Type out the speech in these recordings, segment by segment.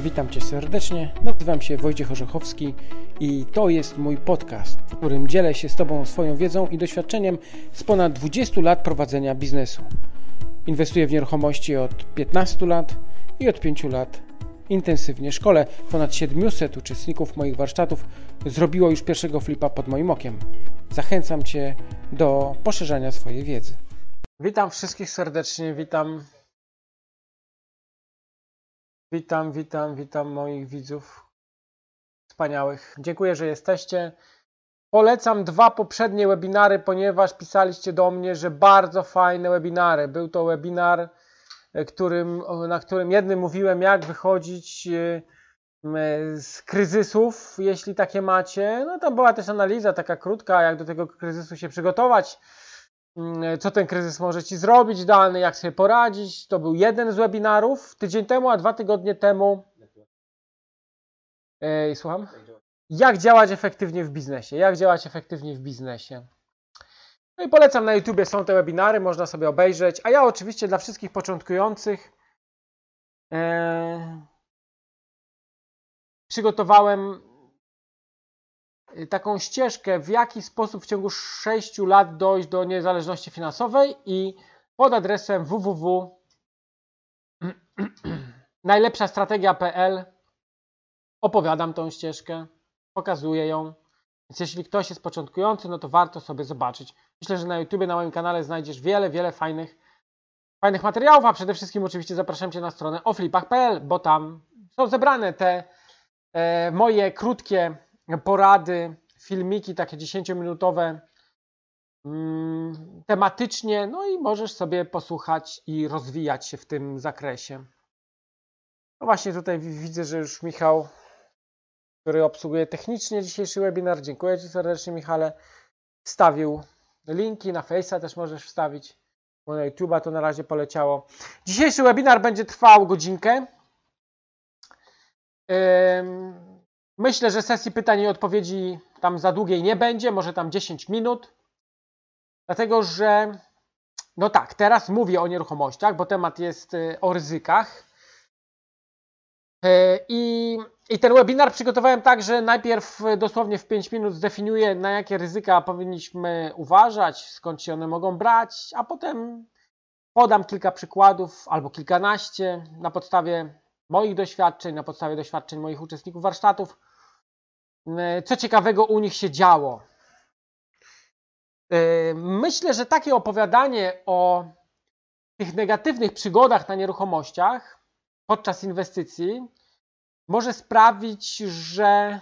Witam Cię serdecznie. Nazywam się Wojciech Orzechowski i to jest mój podcast, w którym dzielę się z Tobą swoją wiedzą i doświadczeniem z ponad 20 lat prowadzenia biznesu. Inwestuję w nieruchomości od 15 lat i od 5 lat intensywnie szkole. Ponad 700 uczestników moich warsztatów zrobiło już pierwszego flipa pod moim okiem. Zachęcam Cię do poszerzania swojej wiedzy. Witam wszystkich serdecznie, witam Witam, witam, witam moich widzów wspaniałych. Dziękuję, że jesteście. Polecam dwa poprzednie webinary, ponieważ pisaliście do mnie, że bardzo fajne webinary. Był to webinar, e, którym, na którym jednym mówiłem, jak wychodzić e, z kryzysów, jeśli takie macie. No tam była też analiza taka krótka, jak do tego kryzysu się przygotować. Mm, co ten kryzys może Ci zrobić dany, jak sobie poradzić. To był jeden z webinarów tydzień temu, a dwa tygodnie temu. Ej, słucham? Jak działać efektywnie w biznesie? Jak działać efektywnie w biznesie? No i polecam na YouTubie są te webinary, można sobie obejrzeć. A ja oczywiście dla wszystkich początkujących e, przygotowałem taką ścieżkę, w jaki sposób w ciągu 6 lat dojść do niezależności finansowej i pod adresem www najlepszastrategia.pl opowiadam tą ścieżkę, pokazuję ją. Więc jeśli ktoś jest początkujący, no to warto sobie zobaczyć. Myślę, że na YouTube, na moim kanale znajdziesz wiele, wiele fajnych, fajnych materiałów, a przede wszystkim oczywiście zapraszam Cię na stronę oflipach.pl, bo tam są zebrane te e, moje krótkie porady, filmiki takie 10-minutowe mm, tematycznie, no i możesz sobie posłuchać i rozwijać się w tym zakresie. No właśnie tutaj widzę, że już Michał, który obsługuje technicznie dzisiejszy webinar, dziękuję Ci serdecznie Michale, wstawił linki, na Face'a też możesz wstawić, bo na YouTube'a to na razie poleciało. Dzisiejszy webinar będzie trwał godzinkę. Myślę, że sesji pytań i odpowiedzi tam za długiej nie będzie, może tam 10 minut. Dlatego, że no tak, teraz mówię o nieruchomościach, bo temat jest y, o ryzykach. Y, I, I ten webinar przygotowałem tak, że najpierw dosłownie w 5 minut zdefiniuję, na jakie ryzyka powinniśmy uważać, skąd się one mogą brać, a potem podam kilka przykładów albo kilkanaście na podstawie moich doświadczeń, na podstawie doświadczeń moich uczestników warsztatów, e, co ciekawego u nich się działo. E, myślę, że takie opowiadanie o tych negatywnych przygodach na nieruchomościach podczas inwestycji może sprawić, że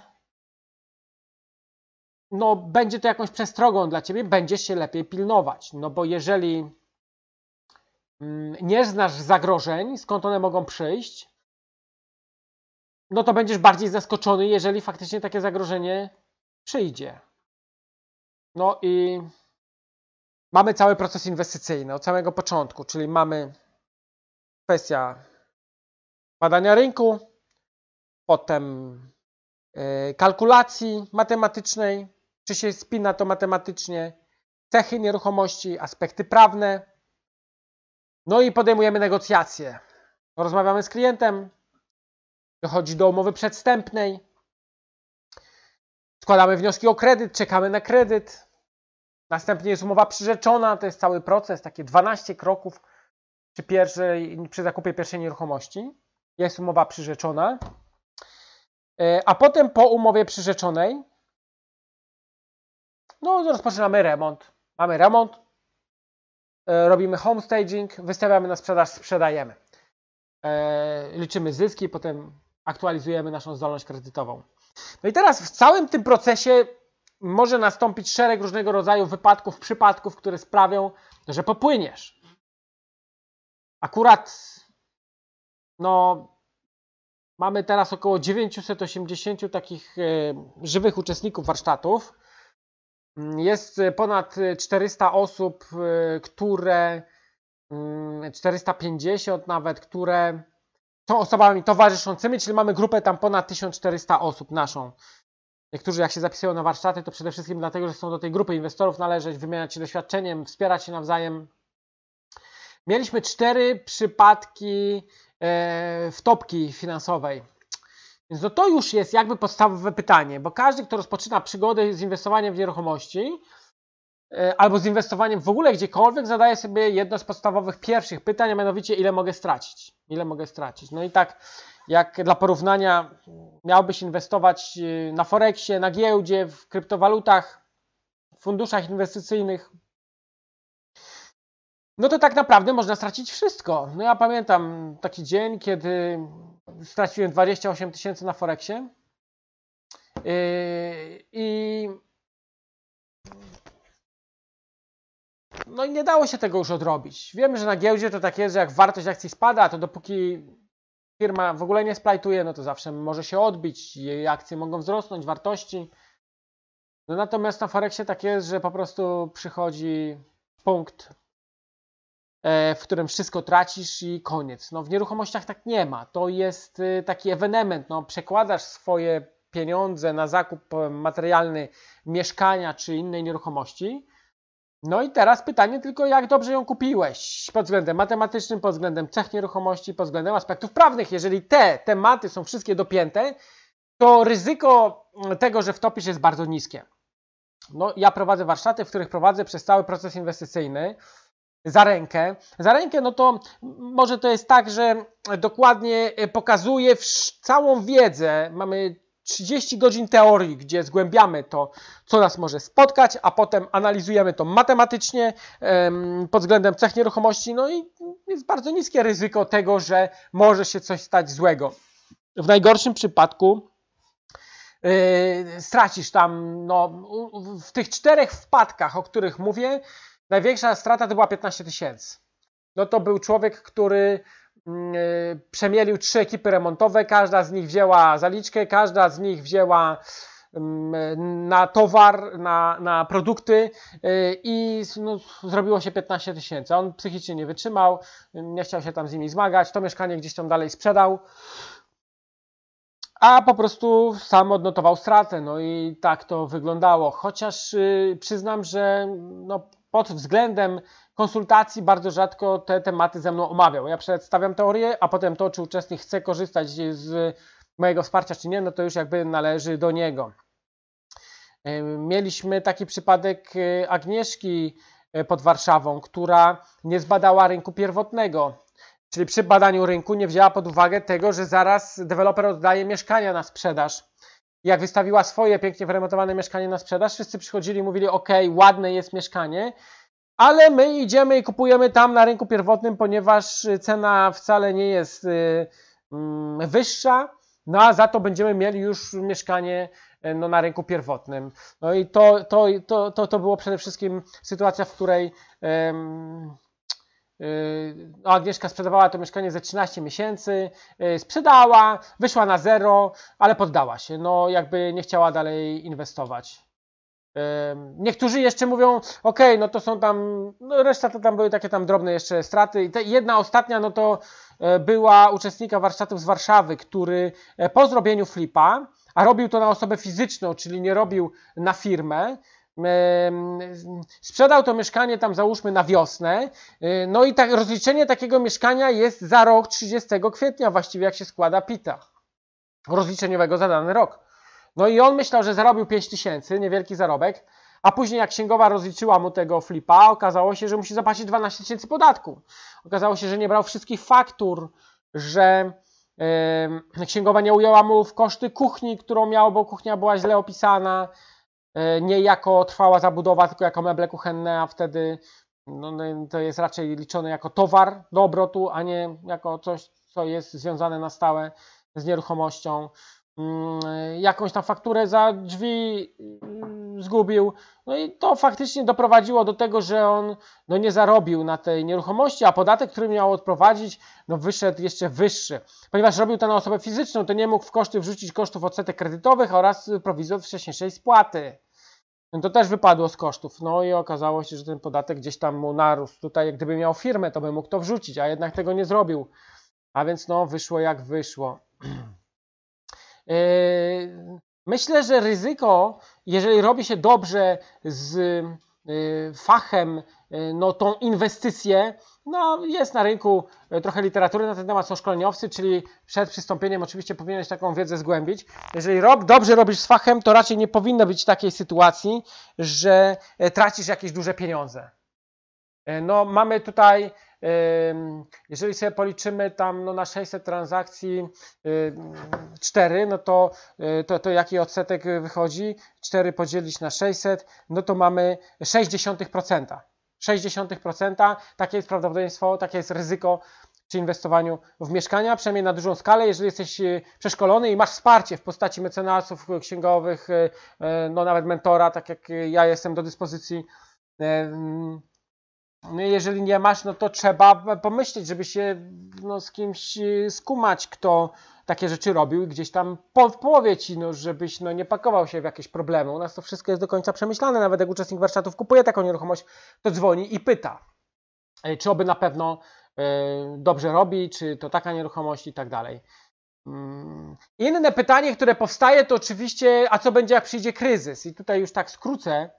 no, będzie to jakąś przestrogą dla ciebie, będziesz się lepiej pilnować. No bo jeżeli mm, nie znasz zagrożeń, skąd one mogą przyjść, no to będziesz bardziej zaskoczony, jeżeli faktycznie takie zagrożenie przyjdzie. No i mamy cały proces inwestycyjny od samego początku, czyli mamy kwestia badania rynku, potem e, kalkulacji matematycznej, czy się spina to matematycznie, cechy nieruchomości, aspekty prawne. No i podejmujemy negocjacje. Rozmawiamy z klientem, dochodzi do umowy przedstępnej, składamy wnioski o kredyt, czekamy na kredyt, następnie jest umowa przyrzeczona, to jest cały proces, takie 12 kroków przy, pierwszej, przy zakupie pierwszej nieruchomości. Jest umowa przyrzeczona, e, a potem po umowie przyrzeczonej no, rozpoczynamy remont. Mamy remont, e, robimy homestaging, wystawiamy na sprzedaż, sprzedajemy. E, liczymy zyski, potem aktualizujemy naszą zdolność kredytową. No i teraz w całym tym procesie może nastąpić szereg różnego rodzaju wypadków, przypadków, które sprawią, że popłyniesz. Akurat no, mamy teraz około 980 takich e, żywych uczestników warsztatów. Jest ponad 400 osób, e, które 450 mm, nawet, które są osobami towarzyszącymi, czyli mamy grupę tam ponad 1400 osób naszą. Niektórzy jak się zapisują na warsztaty, to przede wszystkim dlatego, że chcą do tej grupy inwestorów należeć, wymieniać się doświadczeniem, wspierać się nawzajem. Mieliśmy cztery przypadki e, wtopki finansowej. Więc no to już jest jakby podstawowe pytanie, bo każdy, kto rozpoczyna przygodę z inwestowaniem w nieruchomości, albo z inwestowaniem w ogóle gdziekolwiek, zadaje sobie jedno z podstawowych pierwszych pytań, a mianowicie ile mogę stracić. Ile mogę stracić. No i tak jak dla porównania miałbyś inwestować e, na Forexie, na giełdzie, w kryptowalutach, w funduszach inwestycyjnych, no to tak naprawdę można stracić wszystko. No ja pamiętam taki dzień, kiedy straciłem 28 tysięcy na Forexie yy, i no i nie dało się tego już odrobić. Wiemy, że na giełdzie to tak jest, że jak wartość akcji spada, to dopóki firma w ogóle nie splajtuje, no to zawsze może się odbić, jej akcje mogą wzrosnąć, wartości. No natomiast na Forexie tak jest, że po prostu przychodzi punkt E, w którym wszystko tracisz i koniec. No, w nieruchomościach tak nie ma. To jest y, taki ewenement. No, przekładasz swoje pieniądze na zakup materialny mieszkania czy innej nieruchomości. No i teraz pytanie tylko, jak dobrze ją kupiłeś pod względem matematycznym, pod względem cech nieruchomości, pod względem aspektów prawnych. Jeżeli te tematy są wszystkie dopięte, to ryzyko tego, że wtopisz jest bardzo niskie. No, ja prowadzę warsztaty, w których prowadzę przez cały proces inwestycyjny za rękę. Za rękę, no to może to jest tak, że dokładnie e, pokazuje całą wiedzę. Mamy 30 godzin teorii, gdzie zgłębiamy to, co nas może spotkać, a potem analizujemy to matematycznie pod względem cech nieruchomości. No i jest bardzo niskie ryzyko tego, że może się coś stać złego. W najgorszym przypadku yy, stracisz tam, no, w tych czterech wpadkach, o których mówię, Największa strata to była 15 tysięcy. No to był człowiek, który przemielił trzy ekipy remontowe, każda z nich wzięła zaliczkę, każda z nich wzięła mm, na towar, na, na produkty y, i no, zrobiło się 15 tysięcy. On psychicznie nie wytrzymał, nie chciał się tam z nimi zmagać, to mieszkanie gdzieś tam dalej sprzedał, a po prostu sam odnotował stratę. No i tak to wyglądało. Chociaż yy, przyznam, że no, pod względem konsultacji bardzo rzadko te tematy ze mną omawiał. Ja przedstawiam teorię, a potem to, czy uczestnik chce korzystać z mojego wsparcia, czy nie, no to już jakby należy do niego. Mieliśmy taki przypadek e, Agnieszki e, pod Warszawą, która nie zbadała rynku pierwotnego. Czyli przy badaniu rynku nie wzięła pod uwagę tego, że zaraz deweloper oddaje mieszkania na sprzedaż jak wystawiła swoje pięknie wyremontowane mieszkanie na sprzedaż, wszyscy przychodzili i mówili: OK, ładne jest mieszkanie, ale my idziemy i kupujemy tam na rynku pierwotnym, ponieważ cena wcale nie jest y, mm, wyższa, no a za to będziemy mieli już mieszkanie y, no, na rynku pierwotnym. No i to, to, to, to, to było przede wszystkim sytuacja, w której Agnieszka sprzedawała to mieszkanie za 13 miesięcy, yy, sprzedała, wyszła na zero, ale poddała się. No, jakby nie chciała dalej inwestować. Yy, niektórzy jeszcze mówią, ok, no to są tam, no reszta to tam były takie tam drobne jeszcze straty. I te, jedna ostatnia, no to była uczestnika warsztatów z Warszawy, który po zrobieniu flipa, a robił to na osobę fizyczną, czyli nie robił na firmę, sprzedał to mieszkanie tam załóżmy na wiosnę, y, no i tak, rozliczenie takiego mieszkania jest za rok 30 kwietnia właściwie jak się składa PITA rozliczeniowego za dany rok. No i on myślał, że zarobił 5 tysięcy, niewielki zarobek, a później jak księgowa rozliczyła mu tego flipa, okazało się, że musi zapłacić 12 tysięcy podatku. Okazało się, że nie brał wszystkich faktur, że yy, księgowa nie ujęła mu w koszty kuchni, którą miał, bo kuchnia była źle opisana, nie jako trwała zabudowa, tylko jako meble kuchenne, a wtedy no, no, to jest raczej liczone jako towar do obrotu, a nie jako coś, co jest związane na stałe z nieruchomością. Mm, jakąś tam fakturę za drzwi mm, zgubił. No i to faktycznie doprowadziło do tego, że on no, nie zarobił na tej nieruchomości, a podatek, który miał odprowadzić, no, wyszedł jeszcze wyższy. Ponieważ robił to na osobę fizyczną, to nie mógł w koszty wrzucić kosztów odsetek kredytowych oraz prowizji od wcześniejszej spłaty. No to też wypadło z kosztów. No i okazało się, że ten podatek gdzieś tam mu narósł. Tutaj, gdyby miał firmę, to by mógł to wrzucić, a jednak tego nie zrobił. A więc no, wyszło jak wyszło. Yy, myślę, że ryzyko, jeżeli robi się dobrze z yy, fachem, yy, no tą inwestycję, no, jest na rynku trochę literatury na ten temat, są szkoleniowcy, czyli przed przystąpieniem oczywiście powinieneś taką wiedzę zgłębić. Jeżeli rob, dobrze robisz z fachem, to raczej nie powinno być takiej sytuacji, że e, tracisz jakieś duże pieniądze. E, no, mamy tutaj, jeżeli sobie policzymy tam no, na 600 transakcji 4, no to, to, to jaki odsetek wychodzi? 4 podzielić na 600, no to mamy 0,6%. 0,6%. Takie jest prawdopodobieństwo, takie jest ryzyko przy inwestowaniu w mieszkania, przynajmniej na dużą skalę. Jeżeli jesteś e, przeszkolony i masz wsparcie w postaci mecenasów księgowych, e, e, no nawet mentora, tak jak ja jestem do dyspozycji. No jeżeli nie masz, no to trzeba pomyśleć, żeby się no, z kimś skumać, kto takie rzeczy robił i gdzieś tam po, w połowie ci, no, żebyś no, nie pakował się w jakieś problemy. U nas to wszystko jest do końca przemyślane. Nawet jak uczestnik warsztatów kupuje taką nieruchomość, to dzwoni i pyta, e, czy oby na pewno y, dobrze robi, czy to taka nieruchomość i tak dalej. Mm. Inne pytanie, które powstaje, to oczywiście, a co będzie, jak przyjdzie kryzys? I tutaj już tak skrócę,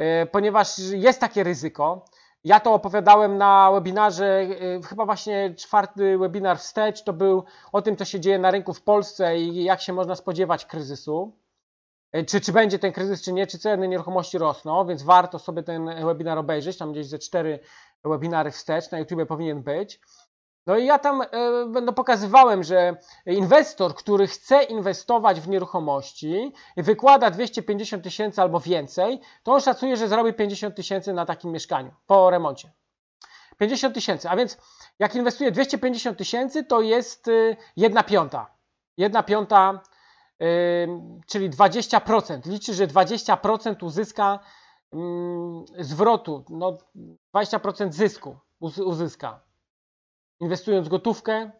y, ponieważ jest takie ryzyko. Ja to opowiadałem na webinarze, y, chyba właśnie czwarty webinar wstecz, to był o tym, co się dzieje na rynku w Polsce i jak się można spodziewać kryzysu. Y, czy, czy będzie ten kryzys, czy nie, czy ceny nieruchomości rosną, więc warto sobie ten webinar obejrzeć. Tam gdzieś ze cztery webinary wstecz na YouTube powinien być. No i ja tam no, pokazywałem, że inwestor, który chce inwestować w nieruchomości wykłada 250 tysięcy albo więcej, to on szacuje, że zrobi 50 tysięcy na takim mieszkaniu po remoncie. 50 tysięcy, a więc jak inwestuje 250 tysięcy, to jest y, jedna piąta. Jedna piąta, yy, czyli 20%. Liczy, że 20% uzyska yy, zwrotu, no 20% zysku uzyska inwestując gotówkę,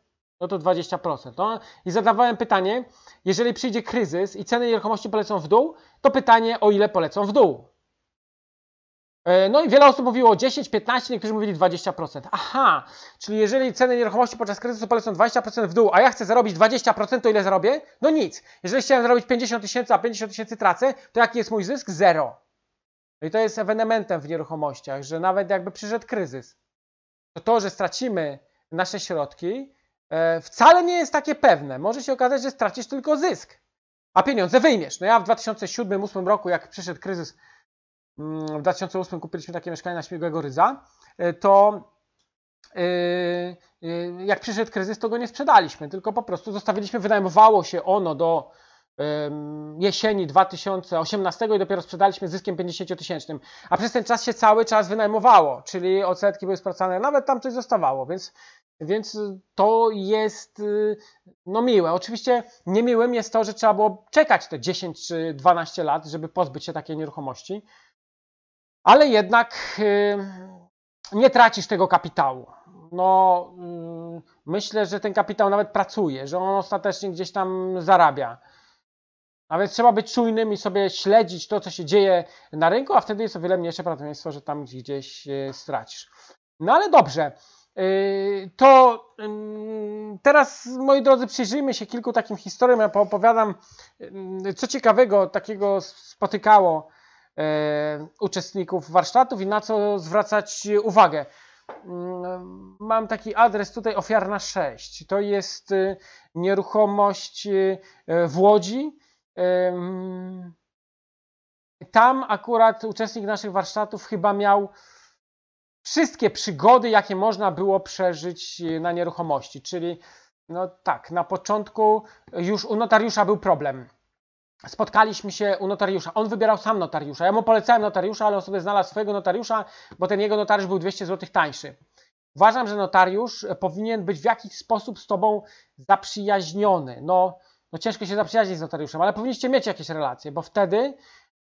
no to 20%. No I zadawałem pytanie, jeżeli przyjdzie kryzys i ceny nieruchomości polecą w dół, to pytanie, o ile polecą w dół. E, no i wiele osób mówiło 10, 15, niektórzy mówili 20%. Aha, czyli jeżeli ceny nieruchomości podczas kryzysu polecą 20% w dół, a ja chcę zarobić 20%, to ile zarobię? No nic. Jeżeli chciałem zarobić 50 tysięcy, a 50 tysięcy tracę, to jaki jest mój zysk? Zero. No i to jest ewenementem w nieruchomościach, że nawet jakby przyszedł kryzys, to to, że stracimy nasze środki, e, wcale nie jest takie pewne. Może się okazać, że stracisz tylko zysk, a pieniądze wyjmiesz. No ja w 2007-2008 roku, jak przyszedł kryzys, mm, w 2008 kupiliśmy takie mieszkanie na Śmigłego Ryza, e, to e, jak przyszedł kryzys, to go nie sprzedaliśmy, tylko po prostu zostawiliśmy, wynajmowało się ono do jesieni 2018 i dopiero sprzedaliśmy zyskiem 50 tysięcznym. A przez ten czas się cały czas wynajmowało, czyli odsetki były spłacane, nawet tam coś zostawało, więc, więc to jest y, no miłe. Oczywiście niemiłym jest to, że trzeba było czekać te 10 czy 12 lat, żeby pozbyć się takiej nieruchomości, ale jednak y, nie tracisz tego kapitału. No, y, myślę, że ten kapitał nawet pracuje, że on ostatecznie gdzieś tam zarabia. A więc trzeba być czujnym i sobie śledzić to, co się dzieje na rynku, a wtedy jest o wiele mniejsze prawdopodobieństwo, że tam gdzieś stracisz. No ale dobrze. Y, to teraz, moi drodzy, przyjrzyjmy się kilku takim historiom. Ja poopowiadam, co ciekawego takiego spotykało e, uczestników warsztatów i na co zwracać uwagę. Mam taki adres tutaj, ofiarna 6. To jest y, nieruchomość y, w Łodzi tam akurat uczestnik naszych warsztatów chyba miał wszystkie przygody, jakie można było przeżyć na nieruchomości. Czyli, no tak, na początku już u notariusza był problem. Spotkaliśmy się u notariusza. On wybierał sam notariusza. Ja mu polecałem notariusza, ale on sobie znalazł swojego notariusza, bo ten jego notariusz był 200 zł tańszy. Uważam, że notariusz powinien być w jakiś sposób z tobą zaprzyjaźniony. No, no ciężko się zaprzyjaźnić z notariuszem, ale powinniście mieć jakieś relacje, bo wtedy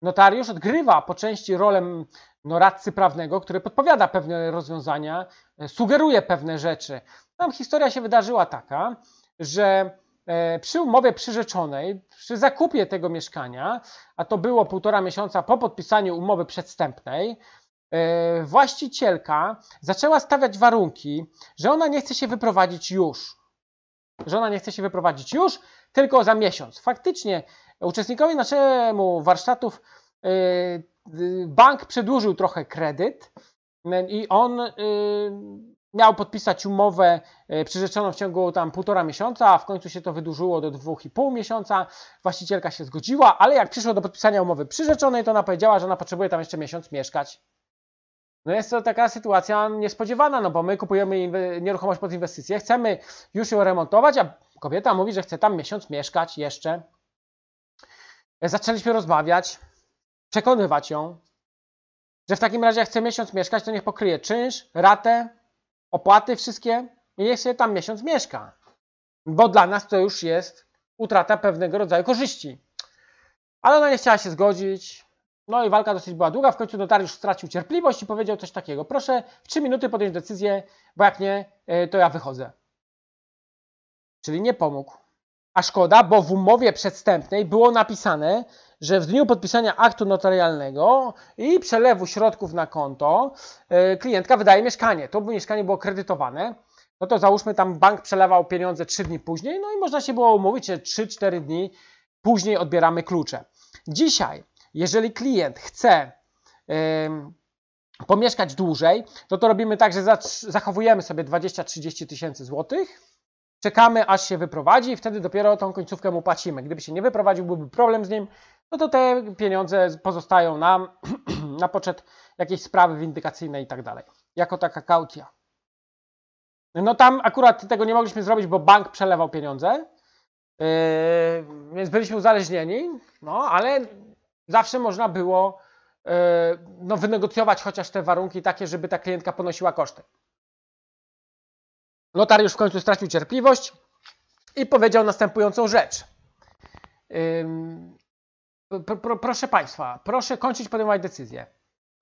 notariusz odgrywa po części rolę no, radcy prawnego, który podpowiada pewne rozwiązania, e, sugeruje pewne rzeczy. Tam historia się wydarzyła taka, że e, przy umowie przyrzeczonej, przy zakupie tego mieszkania, a to było półtora miesiąca po podpisaniu umowy przedstępnej, e, właścicielka zaczęła stawiać warunki, że ona nie chce się wyprowadzić już. Że ona nie chce się wyprowadzić już, tylko za miesiąc. Faktycznie uczestnikowi naszemu warsztatów y, y, bank przedłużył trochę kredyt y, i on miał podpisać umowę przyrzeczoną w ciągu tam półtora miesiąca, a w końcu się to wydłużyło do dwóch i pół miesiąca. Właścicielka się zgodziła, ale jak przyszło do podpisania umowy przyrzeczonej, to ona powiedziała, że ona potrzebuje tam jeszcze miesiąc mieszkać. No jest to taka sytuacja niespodziewana, no bo my kupujemy nieruchomość pod inwestycję, chcemy już ją remontować, a kobieta mówi, że chce tam miesiąc mieszkać jeszcze. Zaczęliśmy rozmawiać, przekonywać ją, że w takim razie jak chce miesiąc mieszkać, to niech pokryje czynsz, ratę, opłaty wszystkie i niech się tam miesiąc mieszka. Bo dla nas to już jest utrata pewnego rodzaju korzyści. Ale ona nie chciała się zgodzić. No i walka dosyć była długa. W końcu notariusz stracił cierpliwość i powiedział coś takiego. Proszę w 3 minuty podjąć decyzję, bo jak nie, e, to ja wychodzę. Czyli nie pomógł. A szkoda, bo w umowie przedstępnej było napisane, że w dniu podpisania aktu notarialnego i przelewu środków na konto e, klientka wydaje mieszkanie. To by mieszkanie było kredytowane. No to załóżmy tam bank przelewał pieniądze 3 dni później, no i można się było umówić, że 3-4 dni później odbieramy klucze. Dzisiaj, jeżeli klient chce yy, pomieszkać dłużej, no to robimy tak, że zachowujemy sobie 20-30 tysięcy złotych, czekamy aż się wyprowadzi i wtedy dopiero tą końcówkę mu płacimy. Gdyby się nie wyprowadził, byłby problem z nim, no to te pieniądze pozostają nam na poczet jakiejś sprawy windykacyjnej i tak dalej. Jako taka kaucja. No tam akurat tego nie mogliśmy zrobić, bo bank przelewał pieniądze, yy, więc byliśmy uzależnieni, no ale zawsze można było yy, no, wynegocjować chociaż te warunki takie, żeby ta klientka ponosiła koszty. Notariusz w końcu stracił cierpliwość i powiedział następującą rzecz. proszę Państwa, proszę kończyć podejmować decyzję.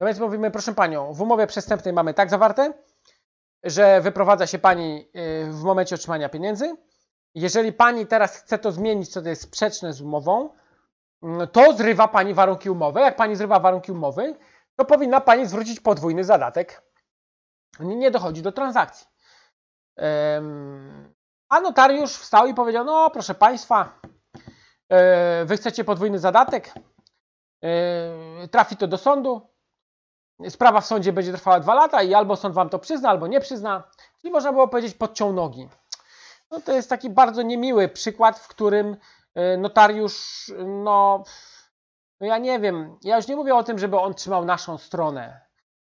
No więc mówimy, proszę Panią, w umowie przestępnej mamy tak zawarte, że wyprowadza się Pani y, w momencie otrzymania pieniędzy. Jeżeli Pani teraz chce to zmienić, co to jest sprzeczne z umową, mm, to zrywa Pani warunki umowy. Jak Pani zrywa warunki umowy, to powinna Pani zwrócić podwójny zadatek. Nie dochodzi do transakcji. A notariusz wstał i powiedział: No, proszę Państwa, e, Wy chcecie podwójny zadatek, e, trafi to do sądu. Sprawa w sądzie będzie trwała dwa lata i albo sąd Wam to przyzna, albo nie przyzna. Czyli można było powiedzieć: podciął nogi. No, to jest taki bardzo niemiły przykład, w którym e, notariusz, no, no ja nie wiem, ja już nie mówię o tym, żeby on trzymał naszą stronę,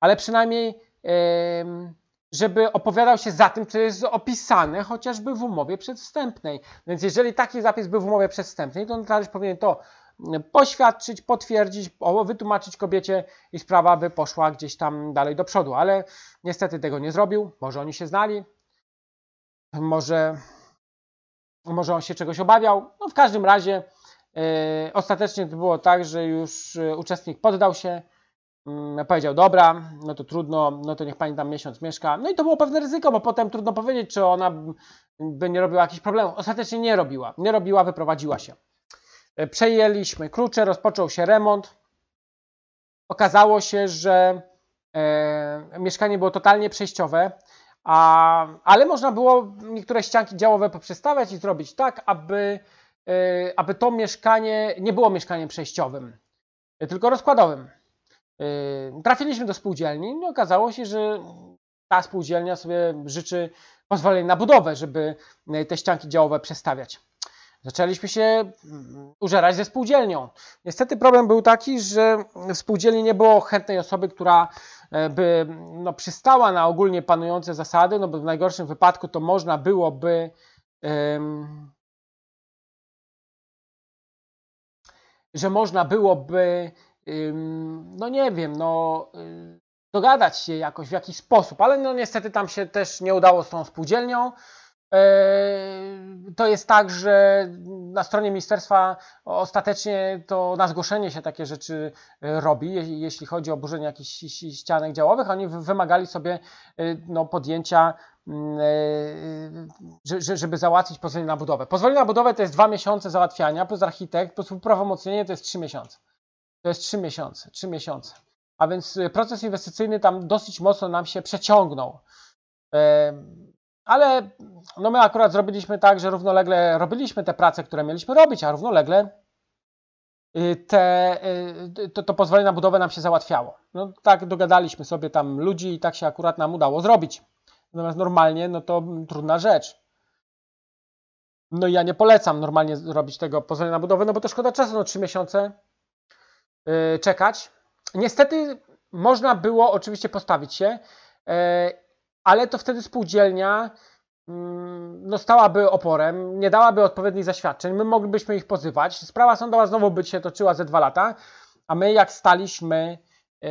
ale przynajmniej. Yy, żeby opowiadał się za tym, co jest opisane chociażby w umowie przedwstępnej. Więc jeżeli taki zapis był w umowie przedwstępnej, to notariusz powinien to poświadczyć, potwierdzić, wytłumaczyć kobiecie i sprawa by poszła gdzieś tam dalej do przodu. Ale niestety tego nie zrobił. Może oni się znali, może, może on się czegoś obawiał. No w każdym razie yy, ostatecznie to było tak, że już e, uczestnik poddał się, Mm, powiedział, dobra, no to trudno, no to niech pani tam miesiąc mieszka. No i to było pewne ryzyko, bo potem trudno powiedzieć, czy ona by nie robiła jakichś problemów. Ostatecznie nie robiła. Nie robiła, wyprowadziła się. E, przejęliśmy klucze, rozpoczął się remont. Okazało się, że e, mieszkanie było totalnie przejściowe, a, ale można było niektóre ścianki działowe poprzestawiać i zrobić tak, aby, e, aby to mieszkanie nie było mieszkaniem przejściowym, tylko rozkładowym. Yy, trafiliśmy do spółdzielni i okazało się, że ta spółdzielnia sobie życzy pozwolenia na budowę, żeby yy, te ścianki działowe przestawiać. Zaczęliśmy się mm, użerać ze spółdzielnią. Niestety problem był taki, że w spółdzielni nie było chętnej osoby, która yy, by no, przystała na ogólnie panujące zasady, no bo w najgorszym wypadku to można byłoby że można byłoby no nie wiem, no y, dogadać się jakoś w jakiś sposób, ale no niestety tam się też nie udało z tą spółdzielnią. E, to jest tak, że na stronie ministerstwa ostatecznie to na zgłoszenie się takie rzeczy e, robi, jeśli chodzi o burzenie jakichś ścianek działowych. Oni wymagali sobie e, no, podjęcia, mm, żeby załatwić pozwolenie na budowę. Pozwolenie na budowę to jest dwa miesiące załatwiania, plus architekt, plus prawomocnienie to jest trzy miesiące. To jest 3 miesiące, 3 miesiące. A więc y, proces inwestycyjny tam dosyć mocno nam się przeciągnął. Ale no my akurat zrobiliśmy tak, że równolegle robiliśmy te prace, które mieliśmy robić, a równolegle y, te, y, to, to pozwolenie na budowę nam się załatwiało. No tak dogadaliśmy sobie tam ludzi i tak się akurat nam udało zrobić. Natomiast normalnie, no to trudna rzecz. No i ja nie polecam normalnie robić tego pozwolenia na budowę, no bo to szkoda czasu, no trzy miesiące yy, czekać. Niestety można było oczywiście postawić się, yy, ale to wtedy spółdzielnia yy, no, stałaby oporem, nie dałaby odpowiednich zaświadczeń, my moglibyśmy ich pozywać. Sprawa sądowa znowu by się toczyła ze dwa lata, a my jak staliśmy yy,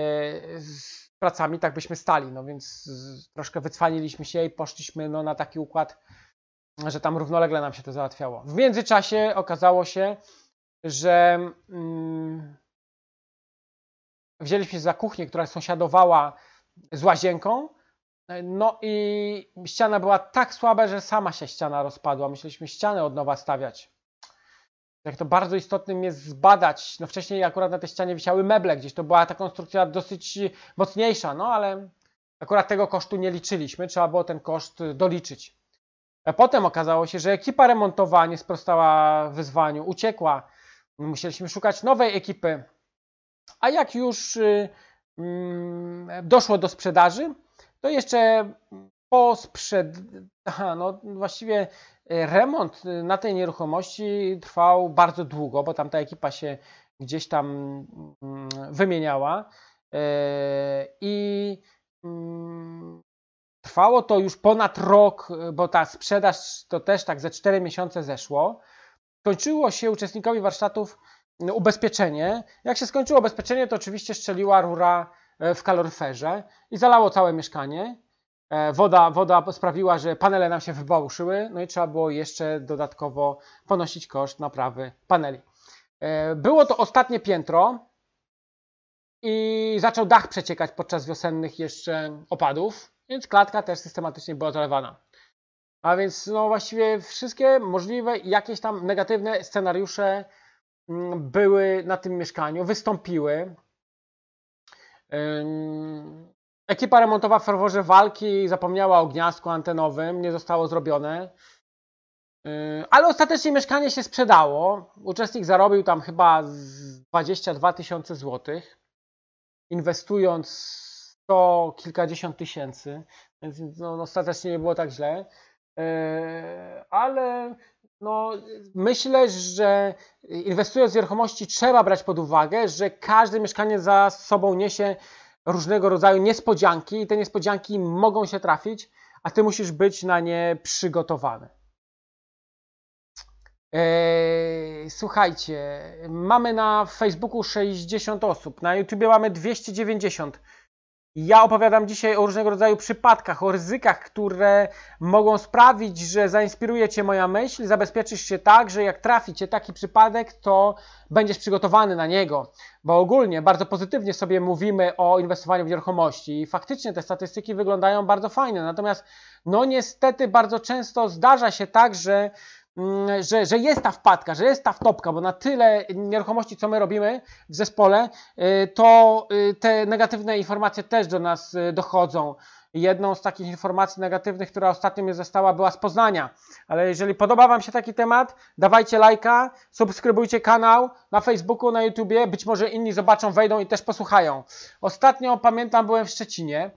z pracami, tak byśmy stali, no więc troszkę wycwaniliśmy się i poszliśmy no, na taki układ, że tam równolegle nam się to załatwiało. W międzyczasie okazało się, że mm, wzięliśmy za kuchnię, która sąsiadowała z łazienką, no i ściana była tak słaba, że sama się ściana rozpadła. Myśleliśmy ścianę od nowa stawiać. Jak to bardzo istotnym jest zbadać. No wcześniej akurat na tej ścianie wisiały meble gdzieś. To była ta konstrukcja dosyć mocniejsza, no ale akurat tego kosztu nie liczyliśmy. Trzeba było ten koszt doliczyć. A potem okazało się, że ekipa remontowa nie sprostała wyzwaniu, uciekła. Musieliśmy szukać nowej ekipy. A jak już y, mm, doszło do sprzedaży, to jeszcze po sprzed... Aha, no właściwie remont na tej nieruchomości trwał bardzo długo, bo tam ta ekipa się gdzieś tam mm, wymieniała e, i mm, trwało to już ponad rok, bo ta sprzedaż to też tak ze 4 miesiące zeszło. Skończyło się uczestnikowi warsztatów ubezpieczenie. Jak się skończyło ubezpieczenie, to oczywiście szczeliła rura e, w kaloryferze i zalało całe mieszkanie. E, woda, woda sprawiła, że panele nam się wybałuszyły, no i trzeba było jeszcze dodatkowo ponosić koszt naprawy paneli. E, było to ostatnie piętro i zaczął dach przeciekać podczas wiosennych jeszcze opadów, więc klatka też systematycznie była zalewana. A więc no właściwie wszystkie możliwe jakieś tam negatywne scenariusze były na tym mieszkaniu, wystąpiły. Ekipa remontowa w ferworze walki zapomniała o gniazdku antenowym, nie zostało zrobione. Ale ostatecznie mieszkanie się sprzedało. Uczestnik zarobił tam chyba 22 tysiące złotych, inwestując 100 kilkadziesiąt tysięcy, więc no, ostatecznie nie było tak źle. Yy, ale no, myślę, że inwestując w nieruchomości trzeba brać pod uwagę, że każde mieszkanie za sobą niesie różnego rodzaju niespodzianki i te niespodzianki mogą się trafić, a ty musisz być na nie przygotowany. Eee, słuchajcie, mamy na Facebooku 60 osób, na YouTubie mamy 290. Ja opowiadam dzisiaj o różnego rodzaju przypadkach, o ryzykach, które mogą sprawić, że zainspiruje Cię moja myśl, zabezpieczysz się tak, że jak trafi Cię taki przypadek, to będziesz przygotowany na niego. Bo ogólnie bardzo pozytywnie sobie mówimy o inwestowaniu w nieruchomości i faktycznie te statystyki wyglądają bardzo fajnie. Natomiast no niestety bardzo często zdarza się tak, że że, że jest ta wpadka, że jest ta wtopka, bo na tyle nieruchomości, co my robimy w zespole, y, to y, te negatywne informacje też do nas y, dochodzą. Jedną z takich informacji negatywnych, która ostatnio mnie została, była z Poznania. Ale jeżeli podoba Wam się taki temat, dawajcie lajka, subskrybujcie kanał na Facebooku, na YouTubie. Być może inni zobaczą, wejdą i też posłuchają. Ostatnio pamiętam, byłem w Szczecinie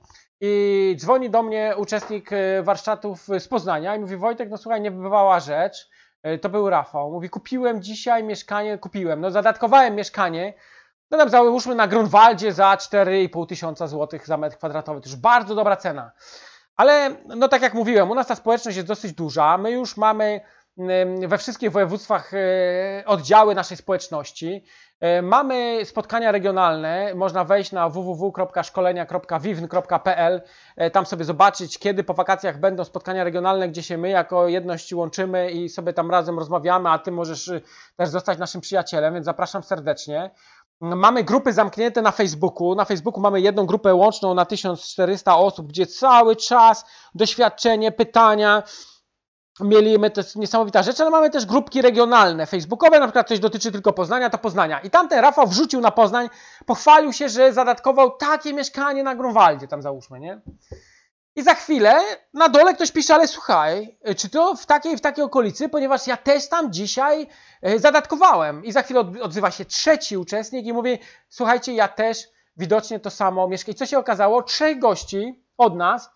i dzwoni do mnie uczestnik warsztatów z Poznania i mówi: Wojtek, no słuchaj, niebywała rzecz. E, to był Rafał. Mówi, kupiłem dzisiaj mieszkanie, kupiłem, no zadatkowałem mieszkanie, no tam załóżmy na Grunwaldzie za 4,5 tysiąca złotych za metr kwadratowy. To już bardzo dobra cena. Ale, no tak jak mówiłem, u nas ta społeczność jest dosyć duża. My już mamy we wszystkich województwach e, oddziały naszej społeczności. E, mamy spotkania regionalne. Można wejść na www.szkolenia.wiwn.pl, e, tam sobie zobaczyć, kiedy po wakacjach będą spotkania regionalne, gdzie się my jako jedność łączymy i sobie tam razem rozmawiamy, a ty możesz y, też zostać naszym przyjacielem, więc zapraszam serdecznie. Mamy grupy zamknięte na Facebooku. Na Facebooku mamy jedną grupę łączną na 1400 osób, gdzie cały czas doświadczenie, pytania, Mieliśmy jest niesamowita rzecz, ale mamy też grupki regionalne, facebookowe, na przykład coś dotyczy tylko Poznania, to Poznania. I tamten Rafał wrzucił na Poznań, pochwalił się, że zadatkował takie mieszkanie na Grunwaldzie, tam załóżmy, nie? I za chwilę na dole ktoś pisze, ale słuchaj, czy to w takiej, w takiej okolicy, ponieważ ja też tam dzisiaj e, zadatkowałem. I za chwilę odzywa się trzeci uczestnik i mówi, słuchajcie, ja też widocznie to samo mieszkam. I co się okazało? Trzech gości od nas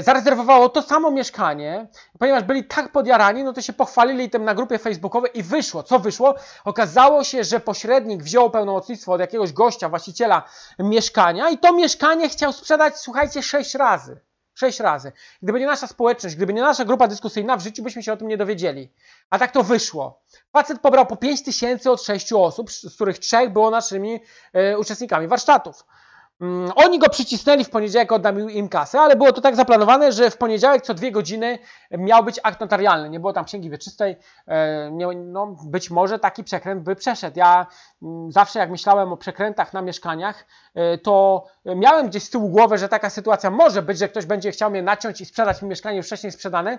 zarezerwowało to samo mieszkanie, ponieważ byli tak podjarani, no to się pochwalili tym na grupie facebookowej i wyszło. Co wyszło? Okazało się, że pośrednik wziął pełnomocnictwo od jakiegoś gościa, właściciela mieszkania i to mieszkanie chciał sprzedać, słuchajcie, sześć razy. Sześć razy. Gdyby nie nasza społeczność, gdyby nie nasza grupa dyskusyjna, w życiu byśmy się o tym nie dowiedzieli. A tak to wyszło. Facet pobrał po 5 tysięcy od sześciu osób, z których trzech było naszymi e, uczestnikami warsztatów. Mm, oni go przycisnęli w poniedziałek, oddam im kasę, ale było to tak zaplanowane, że w poniedziałek co dwie godziny miał być akt notarialny. Nie było tam księgi wieczystej. E, no, być może taki przekręt by przeszedł. Ja mm, zawsze jak myślałem o przekrętach na mieszkaniach, e, to miałem gdzieś z tyłu głowy, że taka sytuacja może być, że ktoś będzie chciał mnie naciąć i sprzedać mi mieszkanie wcześniej sprzedane,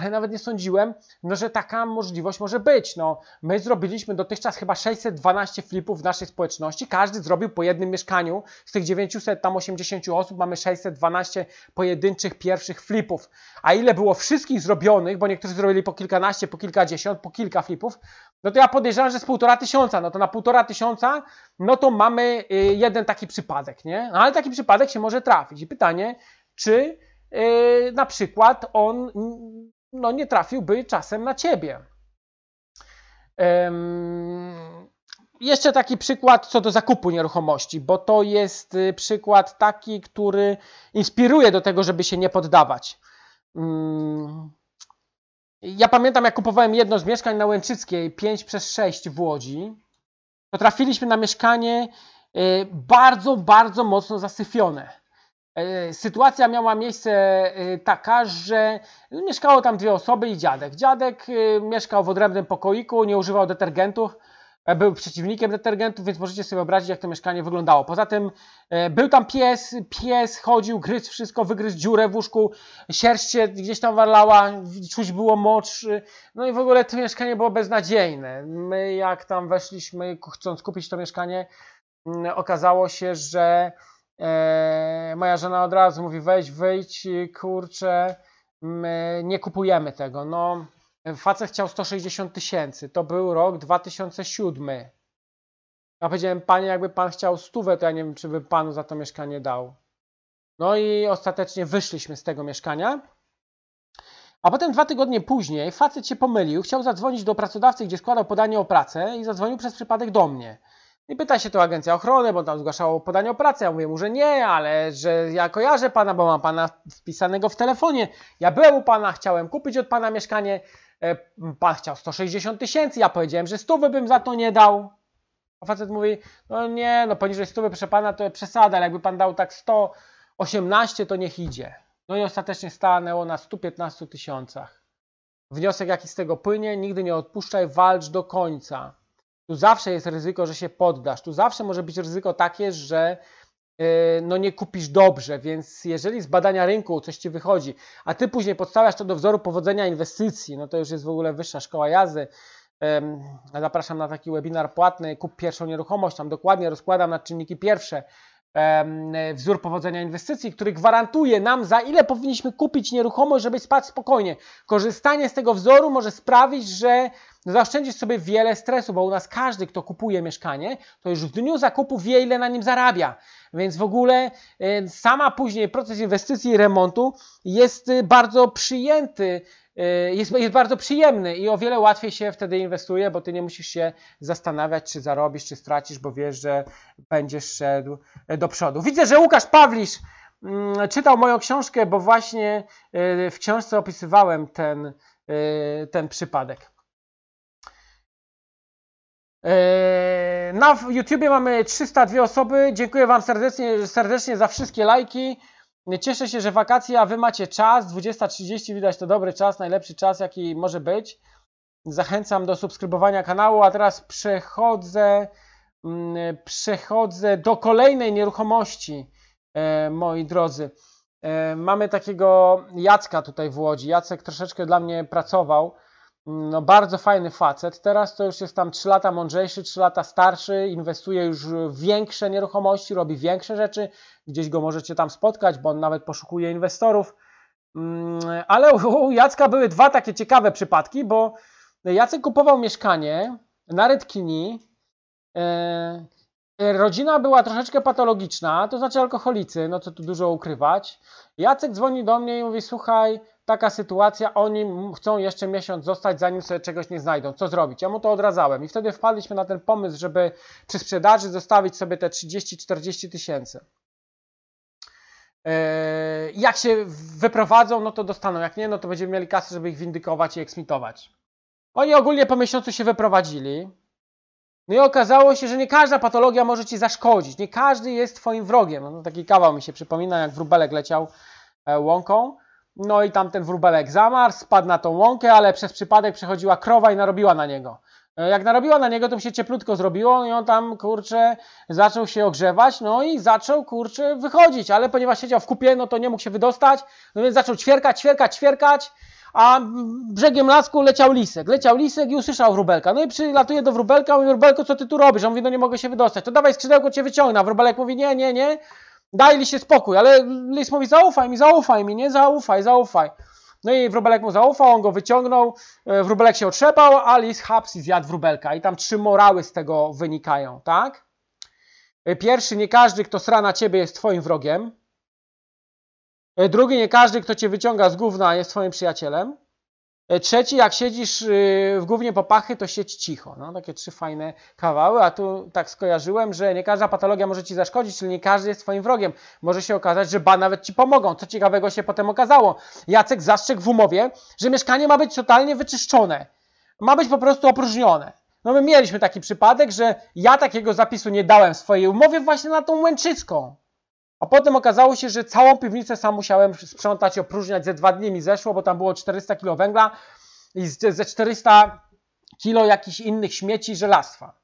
ale nawet nie sądziłem, no, że taka możliwość może być. No, my zrobiliśmy dotychczas chyba 612 flipów w naszej społeczności. Każdy zrobił po jednym mieszkaniu. Z tych 900 tam 80 osób mamy 612 pojedynczych pierwszych flipów. A ile było wszystkich zrobionych, bo niektórzy zrobili po kilkanaście, po kilkadziesiąt, po kilka flipów, no to ja podejrzewam, że z półtora tysiąca. No to na półtora tysiąca, no to mamy y, jeden taki przypadek, nie? No, ale taki przypadek się może trafić. I pytanie, czy yy, na przykład on no, nie trafiłby czasem na ciebie. Um, jeszcze taki przykład co do zakupu nieruchomości, bo to jest y, przykład taki, który inspiruje do tego, żeby się nie poddawać. Um, ja pamiętam, jak kupowałem jedno z mieszkań na Łęczyckiej, 5 przez 6 w Łodzi, to trafiliśmy na mieszkanie y, bardzo, bardzo mocno zasyfione. E, sytuacja miała miejsce e, taka, że mieszkało tam dwie osoby i dziadek. Dziadek e, mieszkał w odrębnym pokoiku, nie używał detergentów, był przeciwnikiem detergentów, więc możecie sobie wyobrazić, jak to mieszkanie wyglądało. Poza tym był tam pies, pies chodził, gryzł wszystko, wygryzł dziurę w łóżku, sierść się gdzieś tam warlała, czuć było mocz, no i w ogóle to mieszkanie było beznadziejne. My jak tam weszliśmy, chcąc kupić to mieszkanie, mm, okazało się, że moja żona od razu mówi: weź, wyjdź, kurczę, nie kupujemy tego. No, facet chciał 160 tysięcy. To był rok 2007. Ja powiedziałem: Panie, jakby pan chciał stówę, to ja nie wiem, czy by panu za to mieszkanie dał. No i ostatecznie wyszliśmy z tego mieszkania. A potem dwa tygodnie później facet się pomylił, chciał zadzwonić do pracodawcy, gdzie składał podanie o pracę i zadzwonił przez przypadek do mnie. I pyta się to agencja ochrony, bo tam zgłaszało podanie o pracę. Ja mówię mu, że nie, ale że ja kojarzę pana, bo mam pana wpisanego w telefonie. Ja byłem u pana, chciałem kupić od pana mieszkanie. E, pan chciał 160 tysięcy. Ja powiedziałem, że 100 bym za to nie dał. A facet mówi, no nie, no poniżej 100 proszę pana to przesada, ale jakby pan dał tak 118, to niech idzie. No i ostatecznie stanęło na 115 tysiącach. Wniosek jaki z tego płynie, nigdy nie odpuszczaj, walcz do końca. Tu zawsze jest ryzyko, że się poddasz. Tu zawsze może być ryzyko takie, że e, no nie kupisz dobrze, więc jeżeli z badania rynku coś Ci wychodzi, a Ty później podstawiasz to do wzoru powodzenia inwestycji, no to już jest w ogóle wyższa szkoła jazdy. Zapraszam na taki webinar płatny, kup pierwszą nieruchomość, tam dokładnie rozkładam na czynniki pierwsze, wzór powodzenia inwestycji, który gwarantuje nam, za ile powinniśmy kupić nieruchomość, żeby spać spokojnie. Korzystanie z tego wzoru może sprawić, że zaoszczędzisz sobie wiele stresu, bo u nas każdy, kto kupuje mieszkanie, to już w dniu zakupu wie, ile na nim zarabia. Więc w ogóle sama później proces inwestycji i remontu jest y, bardzo przyjęty Y, jest, jest bardzo przyjemny i o wiele łatwiej się wtedy inwestuje, bo ty nie musisz się zastanawiać, czy zarobisz, czy stracisz, bo wiesz, że będziesz szedł do przodu. Widzę, że Łukasz Pawlisz mm, czytał moją książkę, bo właśnie y, w książce opisywałem ten, y, ten przypadek. Na YouTubie mamy 302 osoby. Dziękuję Wam serdecznie, serdecznie za wszystkie lajki. Cieszę się, że wakacje, a Wy macie czas. 20.30 widać to dobry czas, najlepszy czas, jaki może być. Zachęcam do subskrybowania kanału, a teraz przechodzę, mm, przechodzę do kolejnej nieruchomości, e, moi drodzy. E, mamy takiego Jacka tutaj w Łodzi. Jacek troszeczkę dla mnie pracował no bardzo fajny facet. Teraz to już jest tam 3 lata mądrzejszy, 3 lata starszy, inwestuje już w większe nieruchomości, robi większe rzeczy. Gdzieś go możecie tam spotkać, bo on nawet poszukuje inwestorów. Mm, ale u Jacka były dwa takie ciekawe przypadki, bo Jacek kupował mieszkanie na Redkini. E, rodzina była troszeczkę patologiczna, to znaczy alkoholicy, no co tu dużo ukrywać. Jacek dzwoni do mnie i mówi, słuchaj, taka sytuacja, oni chcą jeszcze miesiąc zostać, zanim sobie czegoś nie znajdą. Co zrobić? Ja mu to odradzałem i wtedy wpadliśmy na ten pomysł, żeby przy sprzedaży zostawić sobie te 30-40 tysięcy. Yy, jak się wyprowadzą, no to dostaną. Jak nie, no to będziemy mieli kasę, żeby ich windykować i eksmitować. Oni ogólnie po miesiącu się wyprowadzili. No i okazało się, że nie każda patologia może ci zaszkodzić. Nie każdy jest twoim wrogiem. No, taki kawał mi się przypomina, jak wróbelek leciał e, łąką. No i tam ten wróbelek zamarł, spadł na tą łąkę, ale przez przypadek przechodziła krowa i narobiła na niego. E, jak narobiła na niego, to mu się cieplutko zrobiło i on tam, kurczę, zaczął się ogrzewać, no i zaczął, kurczę, wychodzić, ale ponieważ siedział w kupie, no to nie mógł się wydostać, no więc zaczął ćwierkać, ćwierkać, ćwierkać, a brzegiem lasku leciał lisek. Leciał lisek i usłyszał wróbelka. No i przylatuje do wróbelka, mówi, wróbelko, co ty tu robisz? On mówi, no nie mogę się wydostać. To dawaj skrzydełko, cię wyciągnę. A wróbelek mówi, nie, nie, nie, daj lisie spokój. Ale lis mówi, zaufaj mi, zaufaj mi, nie, zaufaj, zaufaj. No i wróbelek mu zaufał, on go wyciągnął, e, wróbelek się otrzepał, a lis haps i zjadł wróbelka. I tam trzy morały z tego wynikają, tak? E, pierwszy, nie każdy, kto sra na ciebie jest twoim wrogiem. E, drugi, nie każdy, kto cię wyciąga z gówna jest twoim przyjacielem. E, trzeci, jak siedzisz y, w głównie popachy, to siedź cicho. No, takie trzy fajne kawały, a tu tak skojarzyłem, że nie każda patologia może ci zaszkodzić, czyli nie każdy jest twoim wrogiem. Może się okazać, że ba nawet ci pomogą. Co ciekawego się potem okazało. Jacek zastrzegł w umowie, że mieszkanie ma być totalnie wyczyszczone. Ma być po prostu opróżnione. No my mieliśmy taki przypadek, że ja takiego zapisu nie dałem w swojej umowie właśnie na tą Łęczycką. A potem okazało się, że całą piwnicę sam musiałem sprzątać opróżniać. Ze dwa dni mi zeszło, bo tam było 400 kg węgla i ze 400 kg jakichś innych śmieci żelastwa.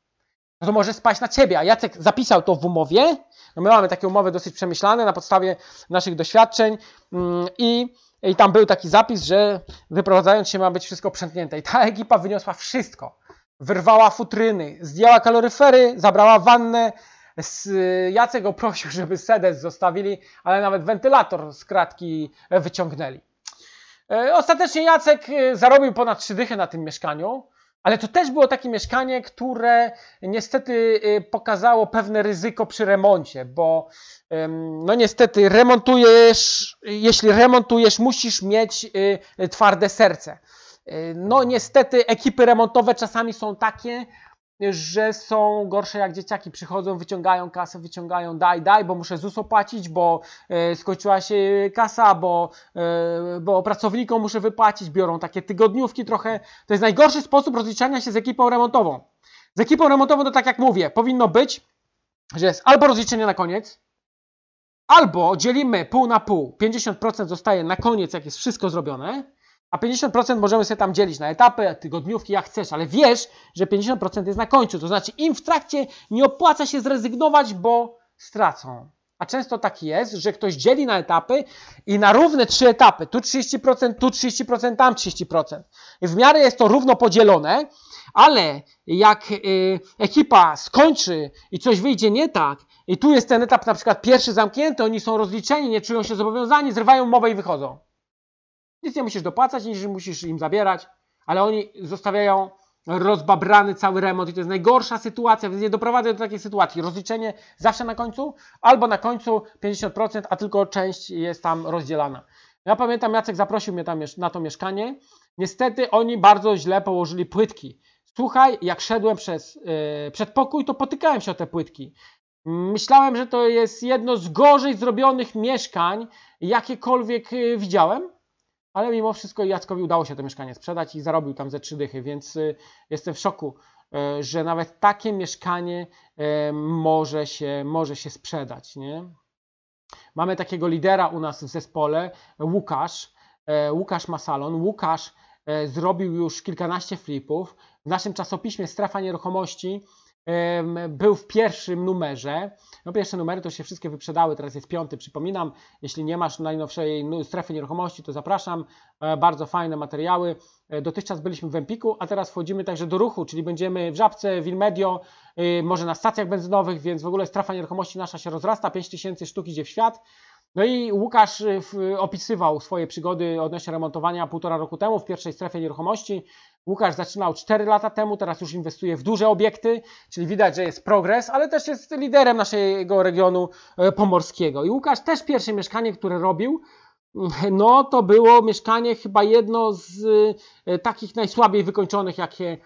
No to może spaść na ciebie. A Jacek zapisał to w umowie. No my mamy takie umowy dosyć przemyślane na podstawie naszych doświadczeń mm, i, i tam był taki zapis, że wyprowadzając się ma być wszystko przętnięte. I ta ekipa wyniosła wszystko. Wyrwała futryny, zdjęła kaloryfery, zabrała wannę, Jacek go prosił, żeby sedes zostawili, ale nawet wentylator z kratki wyciągnęli. E, ostatecznie Jacek e, zarobił ponad trzy dychy na tym mieszkaniu, ale to też było takie mieszkanie, które niestety e, pokazało pewne ryzyko przy remoncie, bo no niestety remontujesz, jeśli remontujesz, musisz mieć twarde serce. No niestety ekipy remontowe czasami są takie, że są gorsze jak dzieciaki. Przychodzą, wyciągają kasę, wyciągają daj, daj, bo muszę ZUS opłacić, bo e, skończyła się kasa, bo, e, bo pracownikom muszę wypłacić. Biorą takie tygodniówki trochę. To jest najgorszy sposób rozliczania się z ekipą remontową. Z ekipą remontową to tak jak mówię, powinno być, że jest albo rozliczenie na koniec, albo dzielimy pół na pół. 50% zostaje na koniec, jak jest wszystko zrobione, a 50% możemy sobie tam dzielić na etapy, tygodniówki, jak chcesz, ale wiesz, że 50% jest na końcu. To znaczy, im w trakcie nie opłaca się zrezygnować, bo stracą. A często tak jest, że ktoś dzieli na etapy i na równe trzy etapy, tu 30%, tu 30%, tam 30%. I w miarę jest to równo podzielone, ale jak y, ekipa skończy i coś wyjdzie nie tak, i tu jest ten etap na przykład pierwszy zamknięty, oni są rozliczeni, nie czują się zobowiązani, zrywają umowę i wychodzą. Nic nie musisz dopłacać, nic musisz im zabierać, ale oni zostawiają rozbabrany cały remont i to jest najgorsza sytuacja, więc nie doprowadzę do takiej sytuacji. Rozliczenie zawsze na końcu, albo na końcu 50%, a tylko część jest tam rozdzielana. Ja pamiętam, Jacek zaprosił mnie tam na to mieszkanie. Niestety oni bardzo źle położyli płytki. Słuchaj, jak szedłem przez yy, przedpokój, to potykałem się o te płytki. Myślałem, że to jest jedno z gorzej zrobionych mieszkań, jakiekolwiek yy, widziałem ale mimo wszystko Jackowi udało się to mieszkanie sprzedać i zarobił tam ze trzy dychy, więc y, jestem w szoku, y, że nawet takie mieszkanie y, może się, może się sprzedać. Nie? Mamy takiego lidera u nas w zespole, Łukasz. Łukasz ma salon. Łukasz zrobił już kilkanaście flipów. W naszym czasopiśmie Strefa Nieruchomości był w pierwszym numerze. No pierwsze numery to się wszystkie wyprzedały, teraz jest piąty, przypominam. Jeśli nie masz najnowszej strefy nieruchomości, to zapraszam. E, bardzo fajne materiały. E, dotychczas byliśmy w Empiku, a teraz wchodzimy także do ruchu, czyli będziemy w Żabce, w Ilmedio, e, może na stacjach benzynowych, więc w ogóle strefa nieruchomości nasza się rozrasta, 5000 sztuk idzie w świat. No i Łukasz opisywał swoje przygody odnośnie remontowania półtora roku temu w pierwszej strefie nieruchomości. Łukasz zaczynał 4 lata temu, teraz już inwestuje w duże obiekty, czyli widać, że jest progres, ale też jest liderem naszego regionu e, pomorskiego. I Łukasz też pierwsze mieszkanie, które robił, no to było mieszkanie chyba jedno z e, takich najsłabiej wykończonych, jakie,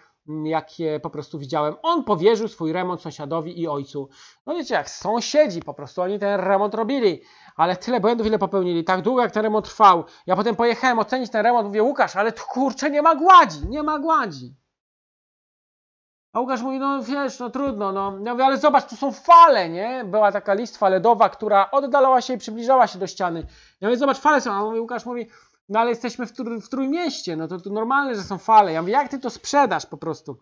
jakie po prostu widziałem. On powierzył swój remont sąsiadowi i ojcu. No wiecie, jak sąsiedzi po prostu, oni ten remont robili, ale tyle błędów, ile popełnili, tak długo jak ten remont trwał. Ja potem pojechałem ocenić ten remont, mówię, Łukasz, ale tu kurczę nie ma gładzi, nie ma gładzi. A Łukasz mówi, no wiesz, no trudno, no. Ja mówię, ale zobacz, tu są fale, nie? Była taka listwa ledowa, która oddalała się i przybliżała się do ściany. Ja mówię, zobacz, fale są. A Łukasz mówi, no ale jesteśmy w, w Trójmieście, no to, to normalne, że są fale. Ja mówię, jak ty to sprzedasz po prostu?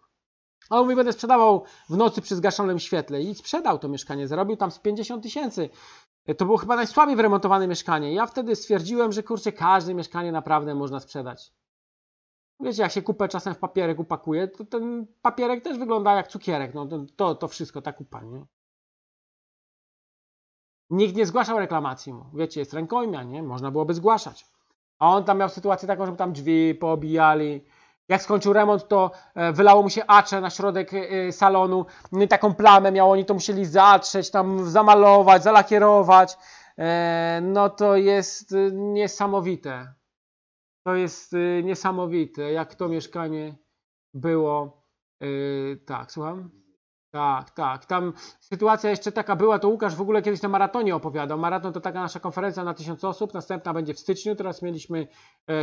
A on mówi, będę sprzedawał w nocy przy zgaszonym świetle. I sprzedał to mieszkanie, zarobił tam z 50 tysięcy. To było chyba najsłabiej wyremontowane mieszkanie. Ja wtedy stwierdziłem, że kurczę, każde mieszkanie naprawdę można sprzedać. Wiecie, jak się kupę czasem w papierek upakuje, to ten papierek też wygląda jak cukierek. No to, to wszystko, ta kupa, nie? Nikt nie zgłaszał reklamacji mu. Wiecie, jest rękojmia, nie? Można byłoby zgłaszać. A on tam miał sytuację taką, żeby tam drzwi poobijali. Jak skończył remont, to e, wylało mu się acze na środek e, salonu. No taką plamę miał, oni to musieli zatrzeć, tam zamalować, zalakierować. E, no to jest niesamowite. To jest niesamowite, jak to mieszkanie było. Tak, słucham? Tak, tak. Tam sytuacja jeszcze taka była, to Łukasz w ogóle kiedyś na maratonie opowiadał. Maraton to taka nasza konferencja na tysiąc osób, następna będzie w styczniu, teraz mieliśmy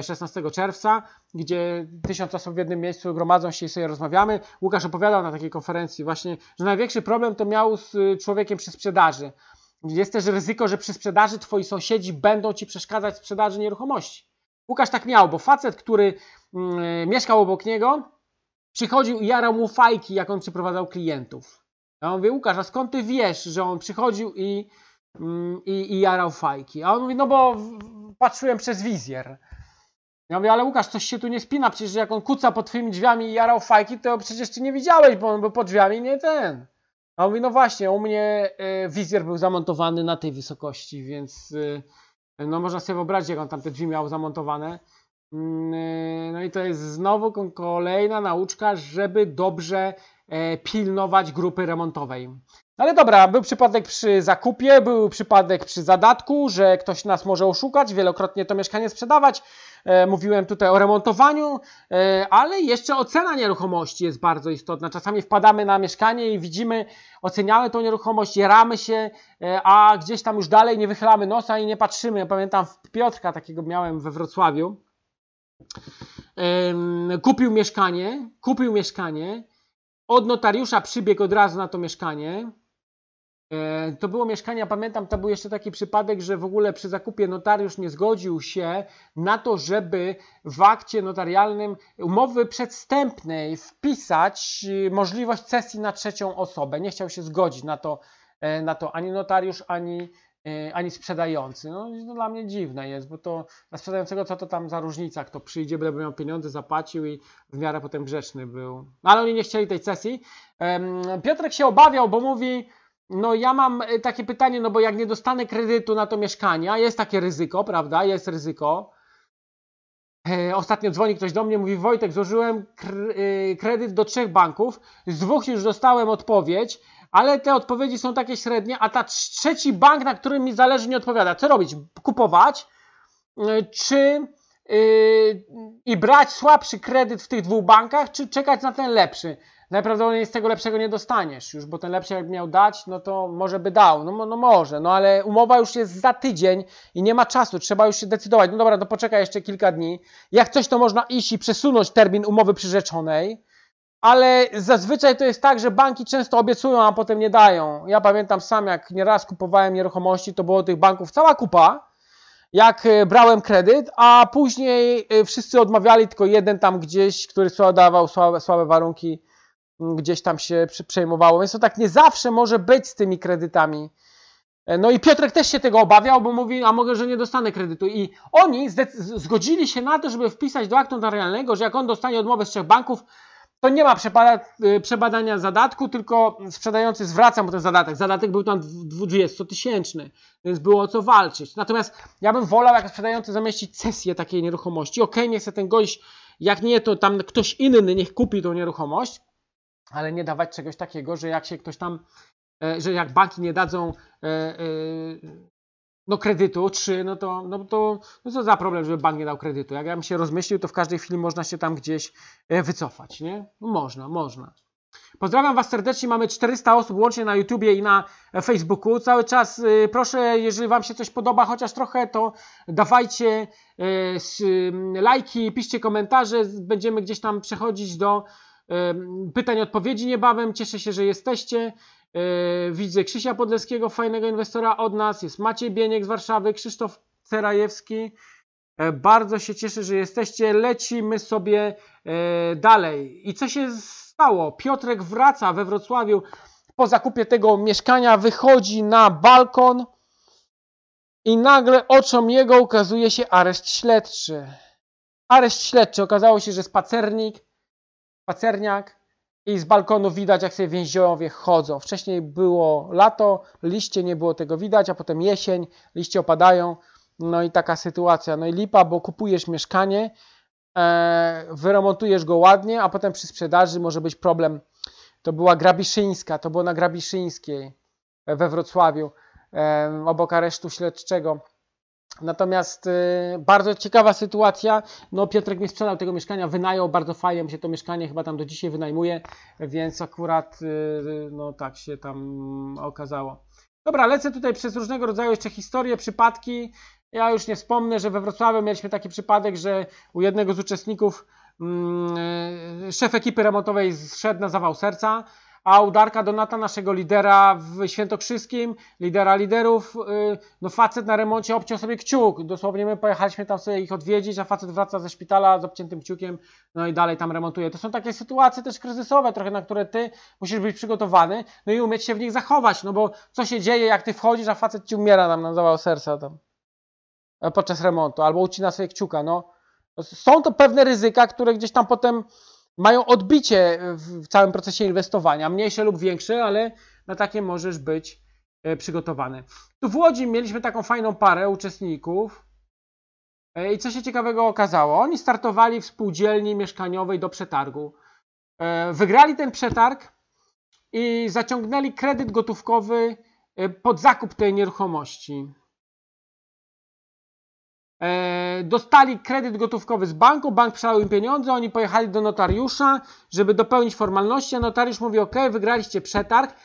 16 e, czerwca, gdzie tysiąc osób w jednym miejscu gromadzą się i sobie rozmawiamy. Łukasz opowiadał na takiej konferencji właśnie, że największy problem to miał z y, człowiekiem przy sprzedaży. Jest też ryzyko, że przy sprzedaży twoi sąsiedzi będą ci przeszkadzać w sprzedaży nieruchomości. Łukasz tak miał, bo facet, który mm, mieszkał obok niego, przychodził i jarał mu fajki, jak on przyprowadzał klientów. Ja mówię, Łukasz, a skąd ty wiesz, że on przychodził i, mm, i, i jarał fajki? A on mówi, no bo patrzyłem przez wizjer. Ja mówię, ale Łukasz, coś się tu nie spina, przecież jak on kuca pod twoimi drzwiami i jarał fajki, to przecież ty nie widziałeś, bo on był pod drzwiami, nie ten. A on mówi, no właśnie, u mnie y, wizjer był zamontowany na tej wysokości, więc... Y, no można sobie wyobrazić, jak on tam te drzwi miał zamontowane. Mm, e, no i to jest znowu kolejna nauczka, żeby dobrze e, pilnować grupy remontowej. Ale dobra, był przypadek przy zakupie, był przypadek przy zadatku, że ktoś nas może oszukać, wielokrotnie to mieszkanie sprzedawać. E, mówiłem tutaj o remontowaniu, e, ale jeszcze ocena nieruchomości jest bardzo istotna. Czasami wpadamy na mieszkanie i widzimy, oceniamy tą nieruchomość, jaramy się, e, a gdzieś tam już dalej nie wychylamy nosa i nie patrzymy. Ja pamiętam Piotrka, takiego miałem we Wrocławiu. Kupił mieszkanie, kupił mieszkanie, od notariusza przybiegł od razu na to mieszkanie E, to było mieszkanie, pamiętam, to był jeszcze taki przypadek, że w ogóle przy zakupie notariusz nie zgodził się na to, żeby w akcie notarialnym umowy przedstępnej wpisać e, możliwość cesji na trzecią osobę. Nie chciał się zgodzić na to, e, na to ani notariusz, ani, ani sprzedający. No, no dla mnie dziwne jest, bo to dla sprzedającego co to tam za różnica, kto przyjdzie, byle miał pieniądze, zapłacił i w miarę potem grzeczny był. No, ale oni nie chcieli tej cesji. Piotrek się obawiał, bo mówi, no ja mam e, takie pytanie, no bo jak nie dostanę kredytu na to mieszkanie, jest takie ryzyko, prawda? Jest ryzyko. E, ostatnio dzwoni ktoś do mnie, mówi Wojtek, złożyłem e, kredyt do trzech banków, z dwóch już dostałem odpowiedź, ale te odpowiedzi są takie średnie, a ta trzeci bank, na którym mi zależy, nie odpowiada. Co robić? Kupować? Czy yy, i brać słabszy kredyt w tych dwóch bankach, czy czekać na ten lepszy? najprawdopodobniej z tego lepszego nie dostaniesz już, bo ten lepszy jak miał dać, no to może by dał, no, no może, no ale umowa już jest za tydzień i nie ma czasu, trzeba już się decydować, no dobra, to poczekaj jeszcze kilka dni, jak coś to można iść i przesunąć termin umowy przyrzeczonej, ale zazwyczaj to jest tak, że banki często obiecują, a potem nie dają. Ja pamiętam sam, jak nieraz kupowałem nieruchomości, to było tych banków cała kupa, jak e, brałem kredyt, a później e, wszyscy odmawiali, tylko jeden tam gdzieś, który sprzedawał słabe, słabe warunki, gdzieś tam się przejmowało. Więc to tak nie zawsze może być z tymi kredytami. E, no i Piotrek też się tego obawiał, bo mówi, a mogę, że nie dostanę kredytu. I oni zgodzili się na to, żeby wpisać do aktu notarialnego, że jak on dostanie odmowę z trzech banków, to nie ma y, przebadania zadatku, tylko sprzedający zwraca mu ten zadatek. Zadatek był tam 20-tysięczny, więc było o co walczyć. Natomiast ja bym wolał, jak sprzedający zamieścić cesję takiej nieruchomości. Ok, nie chce ten gość Jak nie, to tam ktoś inny niech kupi tą nieruchomość, ale nie dawać czegoś takiego, że jak się ktoś tam, e, że jak banki nie dadzą e, e, no kredytu, trzy, no to, no to no co za problem, żeby bank nie dał kredytu. Jak ja bym się rozmyślił, to w każdej chwili można się tam gdzieś wycofać, nie? No można, można. Pozdrawiam Was serdecznie. Mamy 400 osób łącznie na YouTubie i na Facebooku. Cały czas y, proszę, jeżeli Wam się coś podoba, chociaż trochę, to dawajcie y, lajki, piszcie komentarze. Będziemy gdzieś tam przechodzić do pytań, odpowiedzi niebawem. Cieszę się, że jesteście. Widzę Krzysia Podleskiego, fajnego inwestora od nas. Jest Maciej Bieniek z Warszawy, Krzysztof Cerajewski. Bardzo się cieszę, że jesteście. Lecimy sobie dalej. I co się stało? Piotrek wraca we Wrocławiu po zakupie tego mieszkania, wychodzi na balkon i nagle oczom jego ukazuje się areszt śledczy. Areszt śledczy. Okazało się, że spacernik, spacerniak i z balkonu widać, jak sobie więźniowie chodzą. Wcześniej było lato, liście nie było tego widać, a potem jesień, liście opadają. No i taka sytuacja. No i lipa, bo kupujesz mieszkanie, E, wyremontujesz go ładnie, a potem przy sprzedaży może być problem. To była Grabiszyńska, to było na Grabiszyńskiej we Wrocławiu, e, obok aresztu śledczego. Natomiast e, bardzo ciekawa sytuacja. No, Piotrek nie sprzedał tego mieszkania, wynajął bardzo fajnie, mi się to mieszkanie chyba tam do dzisiaj wynajmuje, więc akurat no tak się tam okazało. Dobra, lecę tutaj przez różnego rodzaju jeszcze historie, przypadki. Ja już nie wspomnę, że we Wrocławiu mieliśmy taki przypadek, że u jednego z uczestników mm, e, szef ekipy remontowej zszedł na zawał serca, a udarka Donata, naszego lidera w Świętokrzyskim, lidera liderów, y, no facet na remoncie obciął sobie kciuk. Dosłownie my pojechaliśmy tam sobie ich odwiedzić, a facet wraca ze szpitala z obciętym kciukiem, no i dalej tam remontuje. To są takie sytuacje też kryzysowe, trochę na które ty musisz być przygotowany, no i umieć się w nich zachować, no bo co się dzieje, jak ty wchodzisz, a facet ci umiera tam na zawał serca tam. E, podczas remontu, albo ucina sobie kciuka. No. Są to pewne ryzyka, które gdzieś tam potem mają odbicie w całym procesie inwestowania, mniejsze lub większe, ale na takie możesz być e, przygotowany. Tu w Łodzi mieliśmy taką fajną parę uczestników e, i co się ciekawego okazało? Oni startowali w spółdzielni mieszkaniowej do przetargu. Wygrali ten przetarg i zaciągnęli kredyt gotówkowy pod zakup tej nieruchomości. E, dostali kredyt gotówkowy z banku, bank przelał im pieniądze, oni pojechali do notariusza, żeby dopełnić formalności, a notariusz mówi, ok, wygraliście przetarg,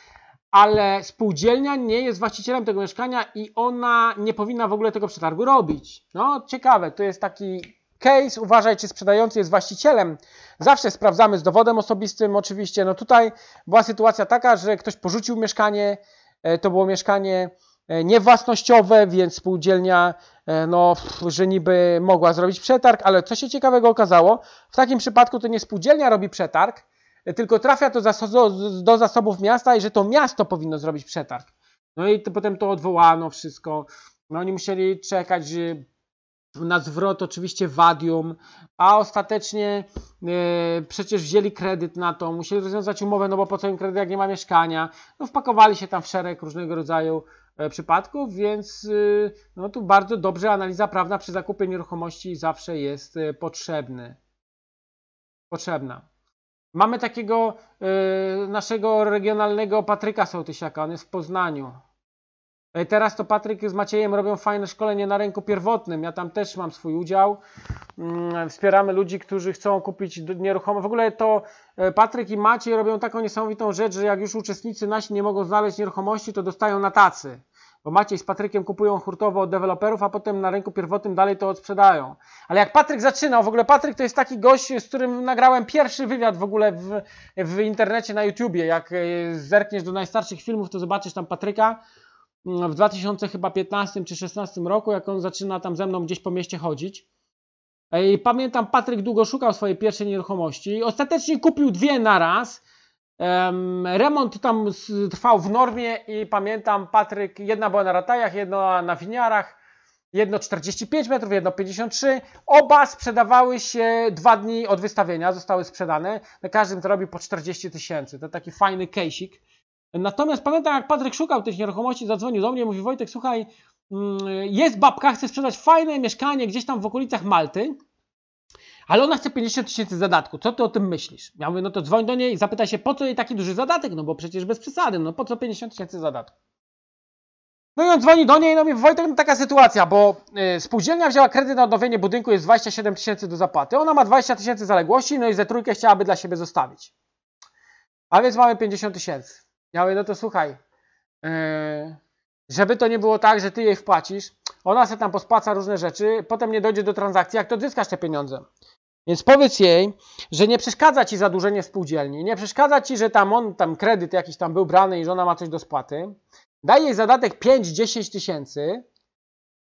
ale spółdzielnia nie jest właścicielem tego mieszkania i ona nie powinna w ogóle tego przetargu robić. No, ciekawe, to jest taki case, uważaj, czy sprzedający jest właścicielem. Zawsze sprawdzamy z dowodem osobistym, oczywiście. No tutaj była sytuacja taka, że ktoś porzucił mieszkanie, e, to było mieszkanie niewłasnościowe, więc spółdzielnia e, no, że niby mogła zrobić przetarg, ale co się ciekawego okazało, w takim przypadku to nie spółdzielnia robi przetarg, e, tylko trafia to do zasobów miasta i że to miasto powinno zrobić przetarg. No i to, potem to odwołano wszystko. No oni musieli czekać na zwrot oczywiście wadium, a ostatecznie przecież wzięli kredyt na to, musieli rozwiązać umowę, no bo po co im kredyt, jak nie ma mieszkania. No wpakowali się tam w szereg różnego rodzaju E, przypadków, więc y, no tu bardzo dobrze analiza prawna przy zakupie nieruchomości zawsze jest y, potrzebny. Potrzebna. Mamy takiego y, naszego regionalnego Patryka Sołtysiaka, on jest w Poznaniu. E, teraz to Patryk z Maciejem robią fajne szkolenie na rynku pierwotnym. Ja tam też mam swój udział. Mm, wspieramy ludzi, którzy chcą kupić nieruchomość. W ogóle to e, Patryk i Maciej robią taką niesamowitą rzecz, że jak już uczestnicy nasi nie mogą znaleźć nieruchomości, to dostają na tacy bo Maciej z Patrykiem kupują hurtowo od deweloperów, a potem na rynku pierwotnym dalej to odsprzedają. Ale jak Patryk zaczynał, w ogóle Patryk to jest taki gość, z którym nagrałem pierwszy wywiad w ogóle w, w internecie na YouTubie. Jak e, zerkniesz do najstarszych filmów, to zobaczysz tam Patryka w 2015 czy 16 roku, jak on zaczyna tam ze mną gdzieś po mieście chodzić. I pamiętam, Patryk długo szukał swojej pierwszej nieruchomości. Ostatecznie kupił dwie na raz Remont tam trwał w normie i pamiętam, Patryk, jedna była na ratajach, jedna na winiarach, jedno 45 metrów, jedno 53. Oba sprzedawały się dwa dni od wystawienia, zostały sprzedane. Na każdym to robił po 40 tysięcy. To taki fajny kejsik. Natomiast pamiętam, jak Patryk szukał tych nieruchomości, zadzwonił do mnie, mówi Wojtek, słuchaj, mm, jest babka, chce sprzedać fajne mieszkanie gdzieś tam w okolicach Malty ale ona chce 50 tysięcy zadatku. Co ty o tym myślisz? Ja mówię, no to dzwoń do niej i zapytaj się, po co jej taki duży zadatek? No bo przecież bez przesady, no po co 50 tysięcy zadatku? No i on dzwoni do niej, no i Wojtek, no taka sytuacja, bo y, spółdzielnia wzięła kredyt na odnowienie budynku, jest 27 tysięcy do zapłaty. Ona ma 20 tysięcy zaległości, no i ze trójkę chciałaby dla siebie zostawić. A więc mamy 50 tysięcy. Ja mówię, no to słuchaj, yy, żeby to nie było tak, że ty jej wpłacisz, ona sobie tam pospłaca różne rzeczy, potem nie dojdzie do transakcji, jak to odzyskasz te pieniądze? Więc powiedz jej, że nie przeszkadza ci zadłużenie spółdzielni, nie przeszkadza ci, że tam on, tam kredyt jakiś tam był brany i że ona ma coś do spłaty. Daj jej zadatek 5-10 tysięcy,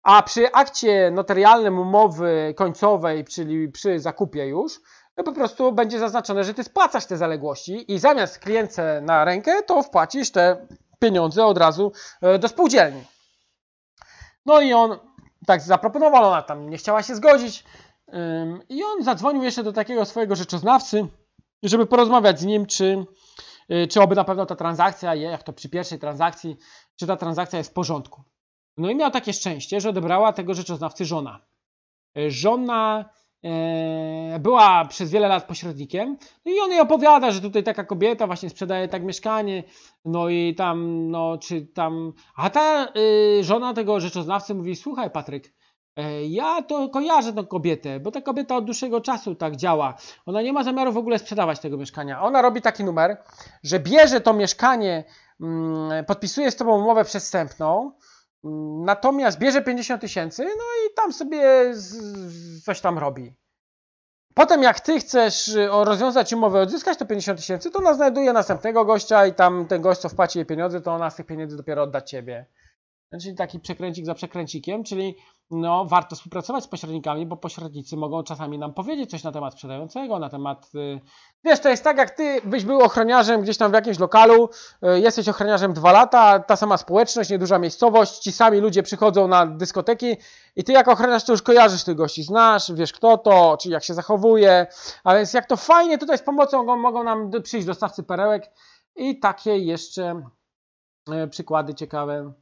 a przy akcie notarialnym umowy końcowej, czyli przy zakupie już, no po prostu będzie zaznaczone, że ty spłacasz te zaległości i zamiast klientce na rękę, to wpłacisz te pieniądze od razu e, do spółdzielni. No i on tak zaproponował, ona tam nie chciała się zgodzić i on zadzwonił jeszcze do takiego swojego rzeczoznawcy, żeby porozmawiać z nim, czy, e, czy oby na pewno ta transakcja, jak to przy pierwszej transakcji, czy ta transakcja jest w porządku. No i miał takie szczęście, że odebrała tego rzeczoznawcy żona. E, żona była przez wiele lat pośrednikiem no i on jej opowiada, że tutaj taka kobieta właśnie sprzedaje tak mieszkanie, no i tam, no czy tam, a ta y, żona tego rzeczoznawcy mówi, słuchaj Patryk, e, ja to kojarzę tą kobietę, bo ta kobieta od dłuższego czasu tak działa. Ona nie ma zamiaru w ogóle sprzedawać tego mieszkania. Ona robi taki numer, że bierze to mieszkanie, mm, podpisuje z tobą umowę przestępną, Natomiast bierze 50 tysięcy, no i tam sobie coś tam robi. Potem jak ty chcesz y, rozwiązać umowę, odzyskać to 50 tysięcy, to ona znajduje następnego gościa i tam ten gość, co wpłaci jej pieniądze, to ona z tych pieniędzy dopiero odda ciebie. Czyli taki przekręcik za przekręcikiem, czyli no, warto współpracować z pośrednikami, bo pośrednicy mogą czasami nam powiedzieć coś na temat sprzedającego, na temat. Y, wiesz, to jest tak, jak ty byś był ochroniarzem gdzieś tam w jakimś lokalu, y, jesteś ochroniarzem dwa lata, ta sama społeczność, nieduża miejscowość, ci sami ludzie przychodzą na dyskoteki i ty jako ochroniarz to już kojarzysz tych gości, znasz, wiesz kto to, czy jak się zachowuje, a więc jak to fajnie tutaj z pomocą mogą nam przyjść dostawcy perełek i takie jeszcze y, przykłady ciekawe.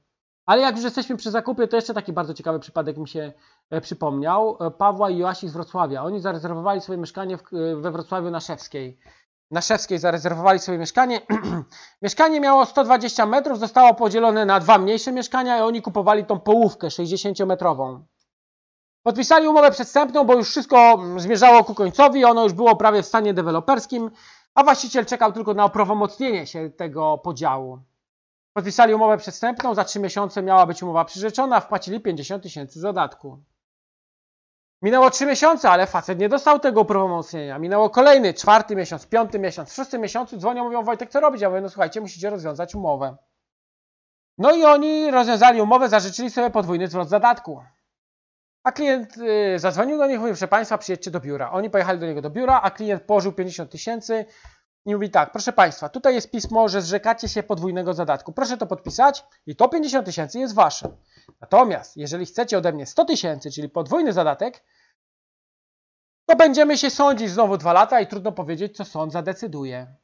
Ale jak już jesteśmy przy zakupie, to jeszcze taki bardzo ciekawy przypadek mi się e, przypomniał. E, Pawła i Joasi z Wrocławia. Oni zarezerwowali sobie mieszkanie e, we Wrocławiu na Szewskiej. Na Szewskiej zarezerwowali sobie mieszkanie. mieszkanie miało 120 metrów, zostało podzielone na dwa mniejsze mieszkania i oni kupowali tą połówkę 60-metrową. Podpisali umowę przedstępną, bo już wszystko mm, zmierzało ku końcowi, ono już było prawie w stanie deweloperskim, a właściciel czekał tylko na oprawomocnienie się tego podziału. Podpisali umowę przedstępną, za 3 miesiące miała być umowa przyrzeczona, wpłacili 50 tysięcy zadatku. Minęło 3 miesiące, ale facet nie dostał tego uprawomocnienia. Minęło kolejny, czwarty miesiąc, piąty miesiąc, w szóstym miesiącu dzwonią, mówią Wojtek, co robić? Ja mówię, no słuchajcie, musicie rozwiązać umowę. No i oni rozwiązali umowę, zażyczyli sobie podwójny zwrot zadatku. A klient yy, zadzwonił do nich, mówił, proszę Państwa, przyjedźcie do biura. Oni pojechali do niego do biura, a klient położył 50 tysięcy, i mówi tak, proszę Państwa, tutaj jest pismo, że zrzekacie się podwójnego zadatku. Proszę to podpisać i to 50 tysięcy jest Wasze. Natomiast jeżeli chcecie ode mnie 100 tysięcy, czyli podwójny zadatek, to będziemy się sądzić znowu dwa lata i trudno powiedzieć, co sąd zadecyduje.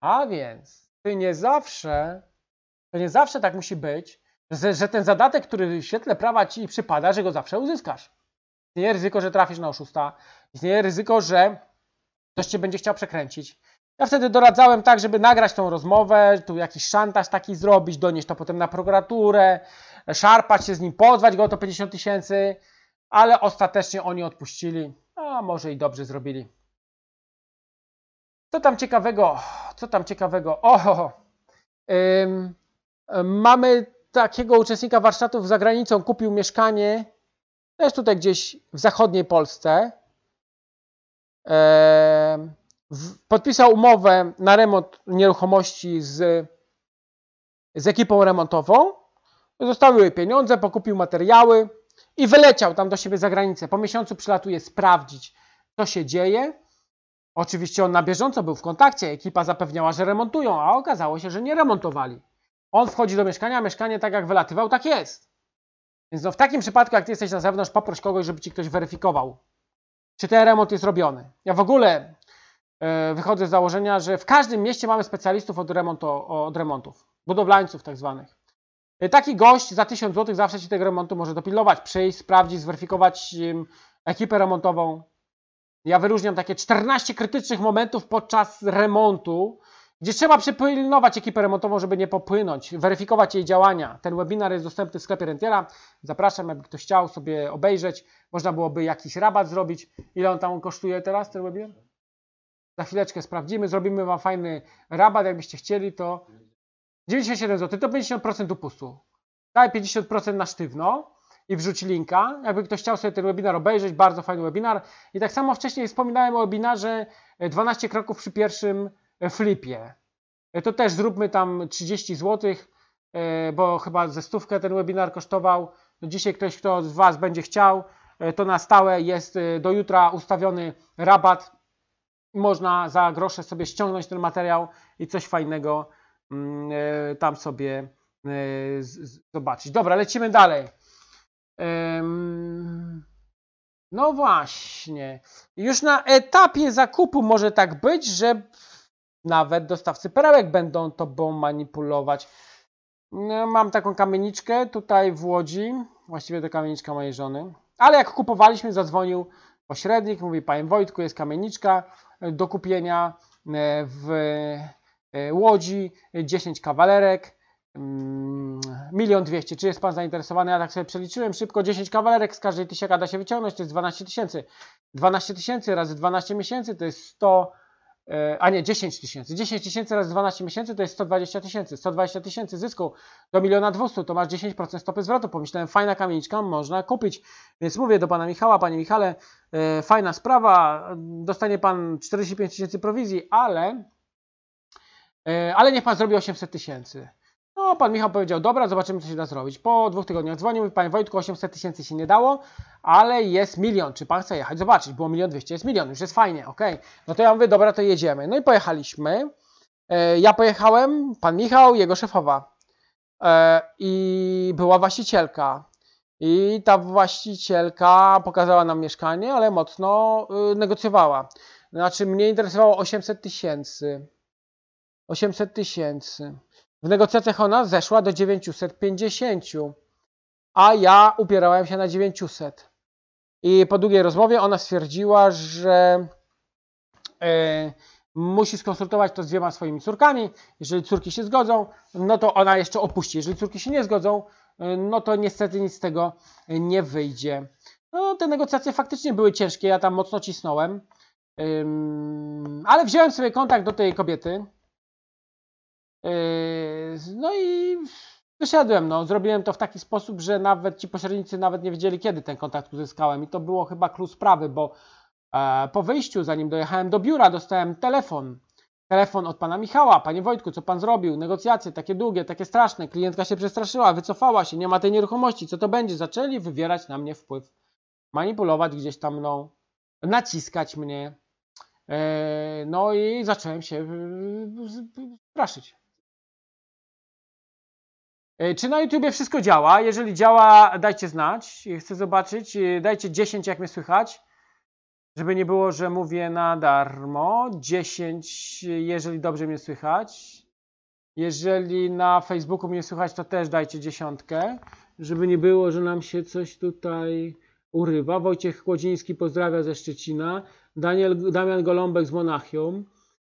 A więc, to nie zawsze, to nie zawsze tak musi być, że, że ten zadatek, który w świetle prawa Ci przypada, że go zawsze uzyskasz. Istnieje ryzyko, że trafisz na oszusta. Istnieje ryzyko, że ktoś Cię będzie chciał przekręcić. Ja wtedy doradzałem tak, żeby nagrać tą rozmowę, tu jakiś szantaż taki zrobić, donieść to potem na prokuraturę, szarpać się z nim, pozwać go o to 50 tysięcy, ale ostatecznie oni odpuścili, a może i dobrze zrobili. Co tam ciekawego? Co tam ciekawego? O, ym, mamy takiego uczestnika warsztatów za granicą, kupił mieszkanie, też tutaj gdzieś w zachodniej Polsce. Podpisał umowę na remont nieruchomości z, z ekipą remontową. Zostały jej pieniądze, pokupił materiały i wyleciał tam do siebie za granicę. Po miesiącu przylatuje sprawdzić, co się dzieje. Oczywiście on na bieżąco był w kontakcie, ekipa zapewniała, że remontują, a okazało się, że nie remontowali. On wchodzi do mieszkania, mieszkanie tak jak wylatywał, tak jest. Więc no w takim przypadku, jak ty jesteś na zewnątrz, poproś kogoś, żeby ci ktoś weryfikował, czy ten remont jest robiony. Ja w ogóle wychodzę z założenia, że w każdym mieście mamy specjalistów od, remontu, od remontów, budowlańców tak zwanych. E, taki gość za 1000 zł zawsze Ci tego remontu może dopilnować, przyjść, sprawdzić, zweryfikować ekipę remontową. Ja wyróżniam takie 14 krytycznych momentów podczas remontu, gdzie trzeba przypilnować ekipę remontową, żeby nie popłynąć, weryfikować jej działania. Ten webinar jest dostępny w sklepie Rentiera. Zapraszam, jakby ktoś chciał sobie obejrzeć. Można byłoby jakiś rabat zrobić. Ile on tam kosztuje teraz, ten webinar? Za chwileczkę sprawdzimy, zrobimy Wam fajny rabat, jakbyście chcieli, to 97 zł, to 50% upustu. Daj 50% na sztywno i wrzuć linka. Jakby ktoś chciał sobie ten webinar obejrzeć, bardzo fajny webinar. I tak samo wcześniej wspominałem o webinarze 12 kroków przy pierwszym flipie. To też zróbmy tam 30 zł, bo chyba ze stówkę ten webinar kosztował. No dzisiaj ktoś, kto z Was będzie chciał, e, to na stałe jest e, do jutra ustawiony rabat. Można za grosze sobie ściągnąć ten materiał i coś fajnego mm, e, tam sobie zobaczyć. Dobra, lecimy dalej. No właśnie. Już na etapie zakupu może tak być, że nawet dostawcy perełek będą tobą manipulować. No, mam taką kamieniczkę tutaj w Łodzi, właściwie to kamieniczka mojej żony. Ale jak kupowaliśmy, zadzwonił pośrednik, mówi, panie Wojtku, jest kamieniczka do kupienia e, w e, Łodzi, 10 kawalerek, mm, milion dwieście. Czy jest pan zainteresowany? Ja tak sobie przeliczyłem szybko, 10 kawalerek z każdej tysiaka da się wyciągnąć, to jest 12 tysięcy. 12 tysięcy razy 12 miesięcy to jest 100 E, a nie 10 tysięcy. 10 tysięcy razy 12 miesięcy to jest 120 tysięcy. 120 tysięcy zysku do miliona 200 to masz 10% stopy zwrotu. Pomyślałem, fajna kamieniczka, można kupić. Więc mówię do pana Michała, panie Michale, e, fajna sprawa, dostanie pan 45 tysięcy prowizji, ale, e, ale niech pan zrobi 800 tysięcy. No, pan Michał powiedział, dobra, zobaczymy, co się da zrobić. Po dwóch tygodniach dzwonił, mówi, panie Wojtku, 800 tysięcy się nie dało, ale jest milion. Czy pan chce jechać? Zobaczyć, było milion dwieście, jest milion, już jest fajnie, ok. No to ja mówię, dobra, to jedziemy. No i pojechaliśmy. E, ja pojechałem, pan Michał, jego szefowa. E, I była właścicielka. I ta właścicielka pokazała nam mieszkanie, ale mocno y, negocjowała. Znaczy, mnie interesowało 800 tysięcy. 800 tysięcy. W negocjacjach ona zeszła do 950, a ja upierałem się na 900. I po długiej rozmowie ona stwierdziła, że e, musi skonsultować to z dwiema swoimi córkami. Jeżeli córki się zgodzą, no to ona jeszcze opuści. Jeżeli córki się nie zgodzą, e, no to niestety nic z tego nie wyjdzie. No, te negocjacje faktycznie były ciężkie, ja tam mocno cisnąłem. Ale wziąłem sobie kontakt do tej kobiety, no i wyszedłem, no. Zrobiłem to w taki sposób, że nawet ci pośrednicy nawet nie wiedzieli, kiedy ten kontakt uzyskałem. I to było chyba klucz sprawy, bo e, po wyjściu, zanim dojechałem do biura, dostałem telefon. Telefon od pana Michała. Panie Wojtku, co pan zrobił? Negocjacje takie długie, takie straszne. Klientka się przestraszyła, wycofała się, nie ma tej nieruchomości. Co to będzie? Zaczęli wywierać na mnie wpływ. Manipulować gdzieś tam mną, naciskać mnie. E, no i zacząłem się straszyć. E, czy na YouTubie wszystko działa? Jeżeli działa, dajcie znać. Chcę zobaczyć. E, dajcie 10, jak mnie słychać. Żeby nie było, że mówię na darmo. 10, jeżeli dobrze mnie słychać. Jeżeli na Facebooku mnie słychać, to też dajcie dziesiątkę. Żeby nie było, że nam się coś tutaj urywa. Wojciech Kłodziński pozdrawia ze Szczecina. Daniel, Damian Golombek z Monachium.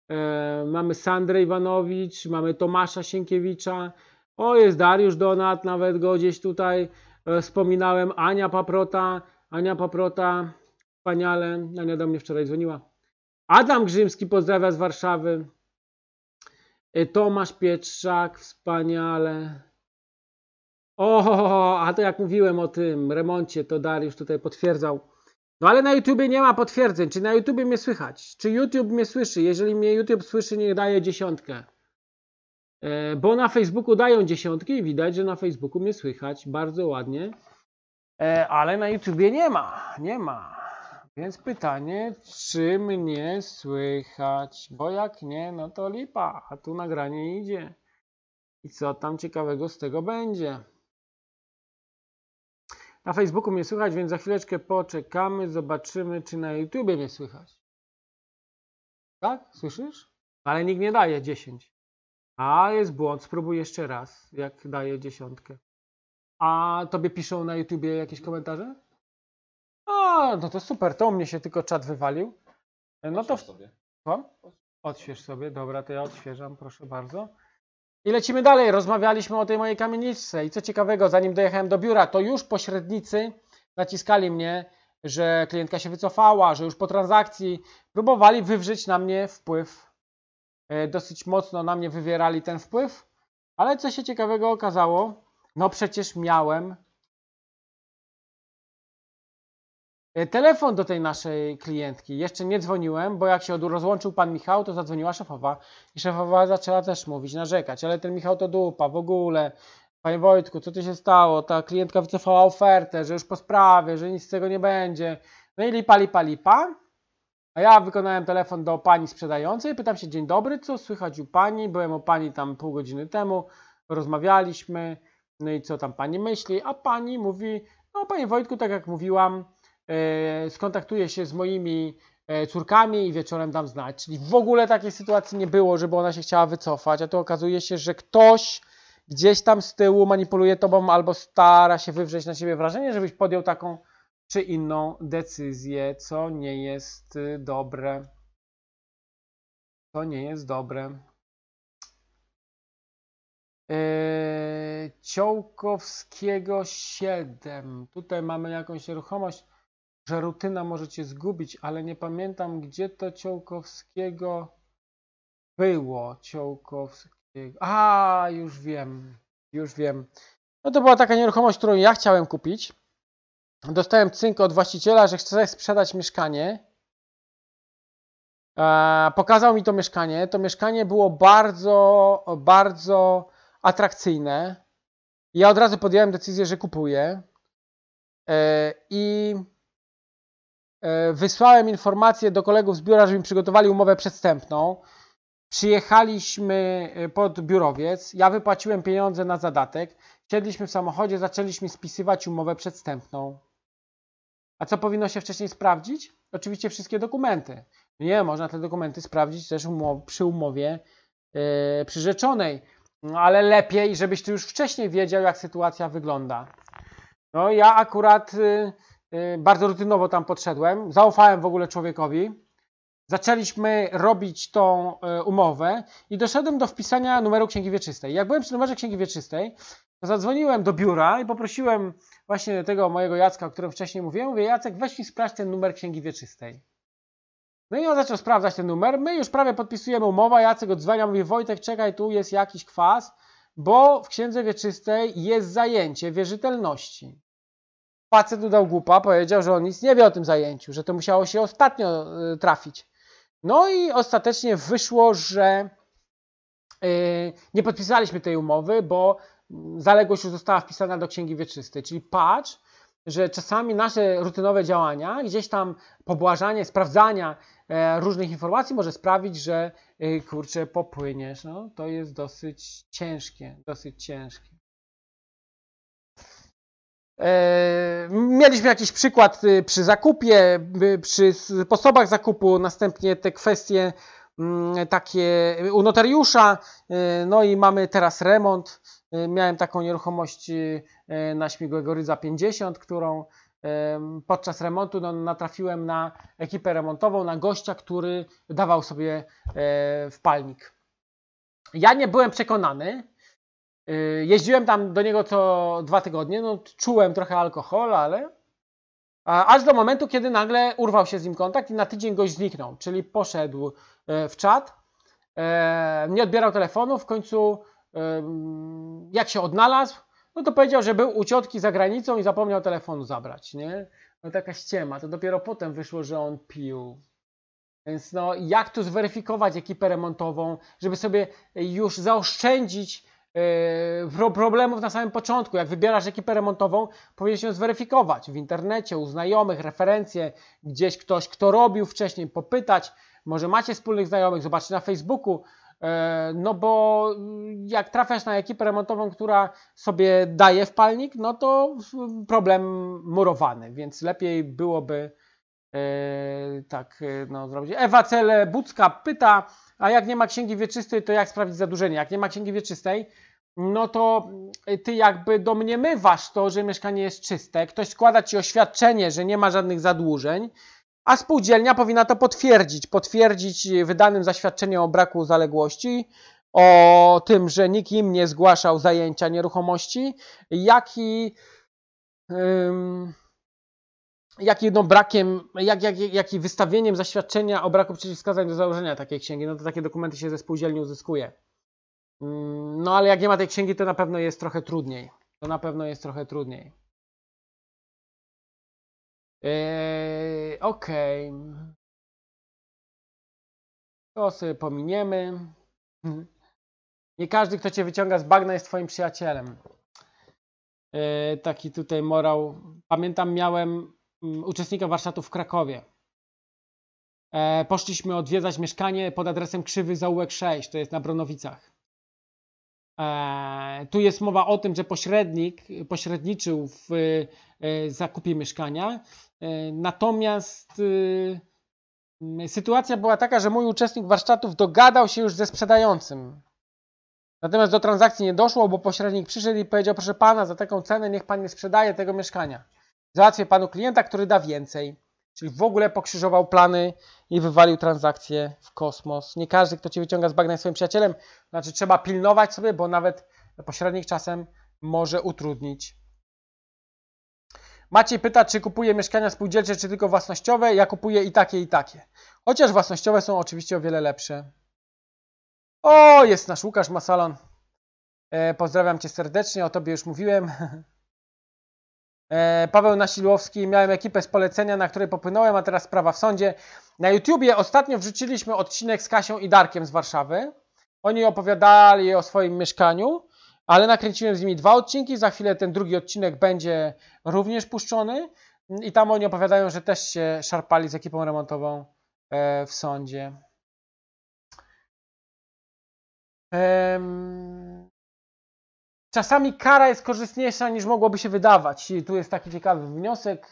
E, mamy Sandrę Iwanowicz, mamy Tomasza Sienkiewicza. O, jest Dariusz Donat, nawet go gdzieś tutaj e, wspominałem. Ania Paprota, Ania Paprota, wspaniale. Ania do mnie wczoraj dzwoniła. Adam Grzymski pozdrawia z Warszawy. E, Tomasz Pietrzak, wspaniale. O, a to jak mówiłem o tym remoncie, to Dariusz tutaj potwierdzał. No ale na YouTubie nie ma potwierdzeń. Czy na YouTubie mnie słychać? Czy YouTube mnie słyszy? Jeżeli mnie YouTube słyszy, niech daje dziesiątkę. E, bo na Facebooku dają dziesiątki i widać, że na Facebooku mnie słychać bardzo ładnie, e, ale na YouTubie nie ma, nie ma. Więc pytanie, czy mnie słychać? Bo jak nie, no to lipa, a tu nagranie idzie. I co tam ciekawego z tego będzie? Na Facebooku mnie słychać, więc za chwileczkę poczekamy, zobaczymy, czy na YouTubie mnie słychać. Tak? Słyszysz? Ale nikt nie daje 10. A jest błąd, spróbuj jeszcze raz, jak daję dziesiątkę. A tobie piszą na YouTubie jakieś komentarze? A no to super, to u mnie się tylko czat wywalił. No to... Słucham? Odśwież sobie, dobra, to ja odświeżam, proszę bardzo. I lecimy dalej. Rozmawialiśmy o tej mojej kamieniczce. I co ciekawego, zanim dojechałem do biura, to już pośrednicy naciskali mnie, że klientka się wycofała, że już po transakcji próbowali wywrzeć na mnie wpływ. E, Dosyć mocno na mnie wywierali ten wpływ, ale co się ciekawego okazało, no przecież miałem e, telefon do tej naszej klientki. Jeszcze nie dzwoniłem, bo jak się rozłączył pan Michał, to zadzwoniła szefowa i szefowa zaczęła też mówić, narzekać, ale ten Michał to dupa, w ogóle. Panie Wojtku, co tu się stało? Ta klientka wycofała ofertę, że już po sprawie, że nic z tego nie będzie. No i lipa, lipa, lipa. A ja wykonałem telefon do pani sprzedającej, pytam się, dzień dobry, co słychać u pani? Byłem u pani tam pół godziny temu, rozmawialiśmy, no i co tam pani myśli? A pani mówi, no panie Wojtku, tak jak mówiłam, e, skontaktuję się z moimi e, córkami i wieczorem dam znać. Czyli w ogóle takiej sytuacji nie było, żeby ona się chciała wycofać, a tu okazuje się, że ktoś gdzieś tam z tyłu manipuluje tobą albo stara się wywrzeć na siebie wrażenie, żebyś podjął taką czy inną decyzję, co nie jest y, dobre. To nie jest dobre. Yy, Ciołkowskiego 7. Tutaj mamy jakąś nieruchomość, że rutyna może cię zgubić, ale nie pamiętam, gdzie to Ciołkowskiego było. Ciołkowskiego. A, już wiem. Już wiem. No to była taka nieruchomość, którą ja chciałem kupić. Dostałem cynk od właściciela, że chce sprzedać mieszkanie. E, pokazał mi to mieszkanie. To mieszkanie było bardzo, bardzo atrakcyjne. Ja od razu podjąłem decyzję, że kupuję. E, I e, wysłałem informację do kolegów z biura, żeby mi przygotowali umowę przedstępną. Przyjechaliśmy e, pod biurowiec. Ja wypłaciłem pieniądze na zadatek. Siedliśmy w samochodzie, zaczęliśmy spisywać umowę przedstępną. A co powinno się wcześniej sprawdzić? Oczywiście wszystkie dokumenty. Nie, można te dokumenty sprawdzić też umow- przy umowie yy, przyrzeczonej. No, ale lepiej, żebyś ty już wcześniej wiedział, jak sytuacja wygląda. No ja akurat yy, yy, bardzo rutynowo tam podszedłem. Zaufałem w ogóle człowiekowi. Zaczęliśmy robić tą yy, umowę i doszedłem do wpisania numeru księgi wieczystej. Jak byłem przy numerze księgi wieczystej, zadzwoniłem do biura i poprosiłem właśnie tego mojego Jacka, o którym wcześniej mówiłem. Mówię, Jacek, weź mi sprawdź ten numer księgi wieczystej. No i on zaczął sprawdzać ten numer. My już prawie podpisujemy umowę. Jacek odzwania, mówi, Wojtek, czekaj, tu jest jakiś kwas, bo w księdze wieczystej jest zajęcie wierzytelności. Facet udał głupa, powiedział, że on nic nie wie o tym zajęciu, że to musiało się ostatnio y, trafić. No i ostatecznie wyszło, że y, nie podpisaliśmy tej umowy, bo zaległość już została wpisana do księgi wieczystej. Czyli patrz, że czasami nasze rutynowe działania, gdzieś tam pobłażanie, sprawdzania e, różnych informacji może sprawić, że e, kurczę, popłyniesz. No, to jest dosyć ciężkie, dosyć ciężkie. E, Mieliśmy jakiś przykład y, przy zakupie, y, przy sposobach zakupu, następnie te kwestie mm, takie u notariusza, y, no i mamy teraz remont. Y, Miałem taką nieruchomość y, na Śmigłego Rydza 50, którą podczas remontu no, natrafiłem na ekipę remontową, na gościa, który dawał sobie e, wpalnik. Ja nie byłem przekonany. Y, Jeździłem tam do niego co dwa tygodnie, no, czułem trochę alkohol, ale aż do momentu, kiedy nagle urwał się z nim kontakt i na tydzień gość zniknął, czyli poszedł e, w czat, e, nie odbierał telefonu, w końcu jak się odnalazł, no to powiedział, że był u ciotki za granicą i zapomniał telefonu zabrać, nie? No taka ściema, to dopiero potem wyszło, że on pił. Więc no, jak tu zweryfikować ekipę remontową, żeby sobie już zaoszczędzić pro- problemów na samym początku. Jak wybierasz ekipę remontową, powinieneś ją zweryfikować w internecie, u znajomych, referencje, gdzieś ktoś, kto robił wcześniej, popytać. Może macie wspólnych znajomych, zobaczcie na Facebooku. E, No bo mm, jak trafiasz na ekipę remontową, która sobie daje wpalnik, no to problem murowany, więc lepiej byłoby e, tak e, no, zrobić. Ewa Cele Bucka pyta, a jak nie ma księgi wieczystej, to jak sprawdzić zadłużenie? Jak nie ma księgi wieczystej, no to ty jakby domniemywasz to, że mieszkanie jest czyste, ktoś składa ci oświadczenie, że nie ma żadnych zadłużeń, a spółdzielnia powinna to potwierdzić, potwierdzić wydanym zaświadczeniem o braku zaległości, o tym, że nikt im nie zgłaszał zajęcia nieruchomości, jak i, jak i no brakiem, jak, jak, jak i wystawieniem zaświadczenia o braku przeciwwskazań do założenia takiej księgi. No to takie dokumenty się ze spółdzielni uzyskuje. No ale jak nie ma tej księgi, to na pewno jest trochę trudniej. To na pewno jest trochę trudniej. Eee, Okej. Okay. To sobie pominiemy. Nie każdy, kto cię wyciąga z bagna, jest twoim przyjacielem. Eee, taki tutaj morał. Pamiętam, miałem um, uczestnika warsztatów w Krakowie. Eee, poszliśmy odwiedzać mieszkanie pod adresem Krzywy Zaułek 6, to jest na Bronowicach. Tu jest mowa o tym, że pośrednik pośredniczył w zakupie mieszkania. Natomiast sytuacja była taka, że mój uczestnik warsztatów dogadał się już ze sprzedającym. Natomiast do transakcji nie doszło, bo pośrednik przyszedł i powiedział, proszę pana, za taką cenę niech pan nie sprzedaje tego mieszkania. Załatwię panu klienta, który da więcej. Czyli w ogóle pokrzyżował plany i wywalił transakcję w kosmos. Nie każdy, kto cię wyciąga z bagna jest swoim przyjacielem. Znaczy trzeba pilnować sobie, bo nawet pośrednik czasem może utrudnić. Maciej pyta, czy kupuje mieszkania spółdzielcze, czy tylko własnościowe. Ja kupuję i takie, i takie. Chociaż własnościowe są oczywiście o wiele lepsze. O, jest nasz Łukasz Masalon. E, pozdrawiam Cię serdecznie, o Tobie już mówiłem. E, Paweł Nasilowski, miałem ekipę z polecenia, na której popłynąłem, a teraz sprawa w sądzie. Na YouTubie ostatnio wrzuciliśmy odcinek z Kasią i Darkiem z Warszawy. Oni opowiadali o swoim mieszkaniu, ale nakręciłem z nimi dwa odcinki. Za chwilę ten drugi odcinek będzie również puszczony. I tam oni opowiadają, że też się szarpali z ekipą remontową e, w sądzie. Czasami kara jest korzystniejsza niż mogłoby się wydawać. I tu jest taki ciekawy wniosek.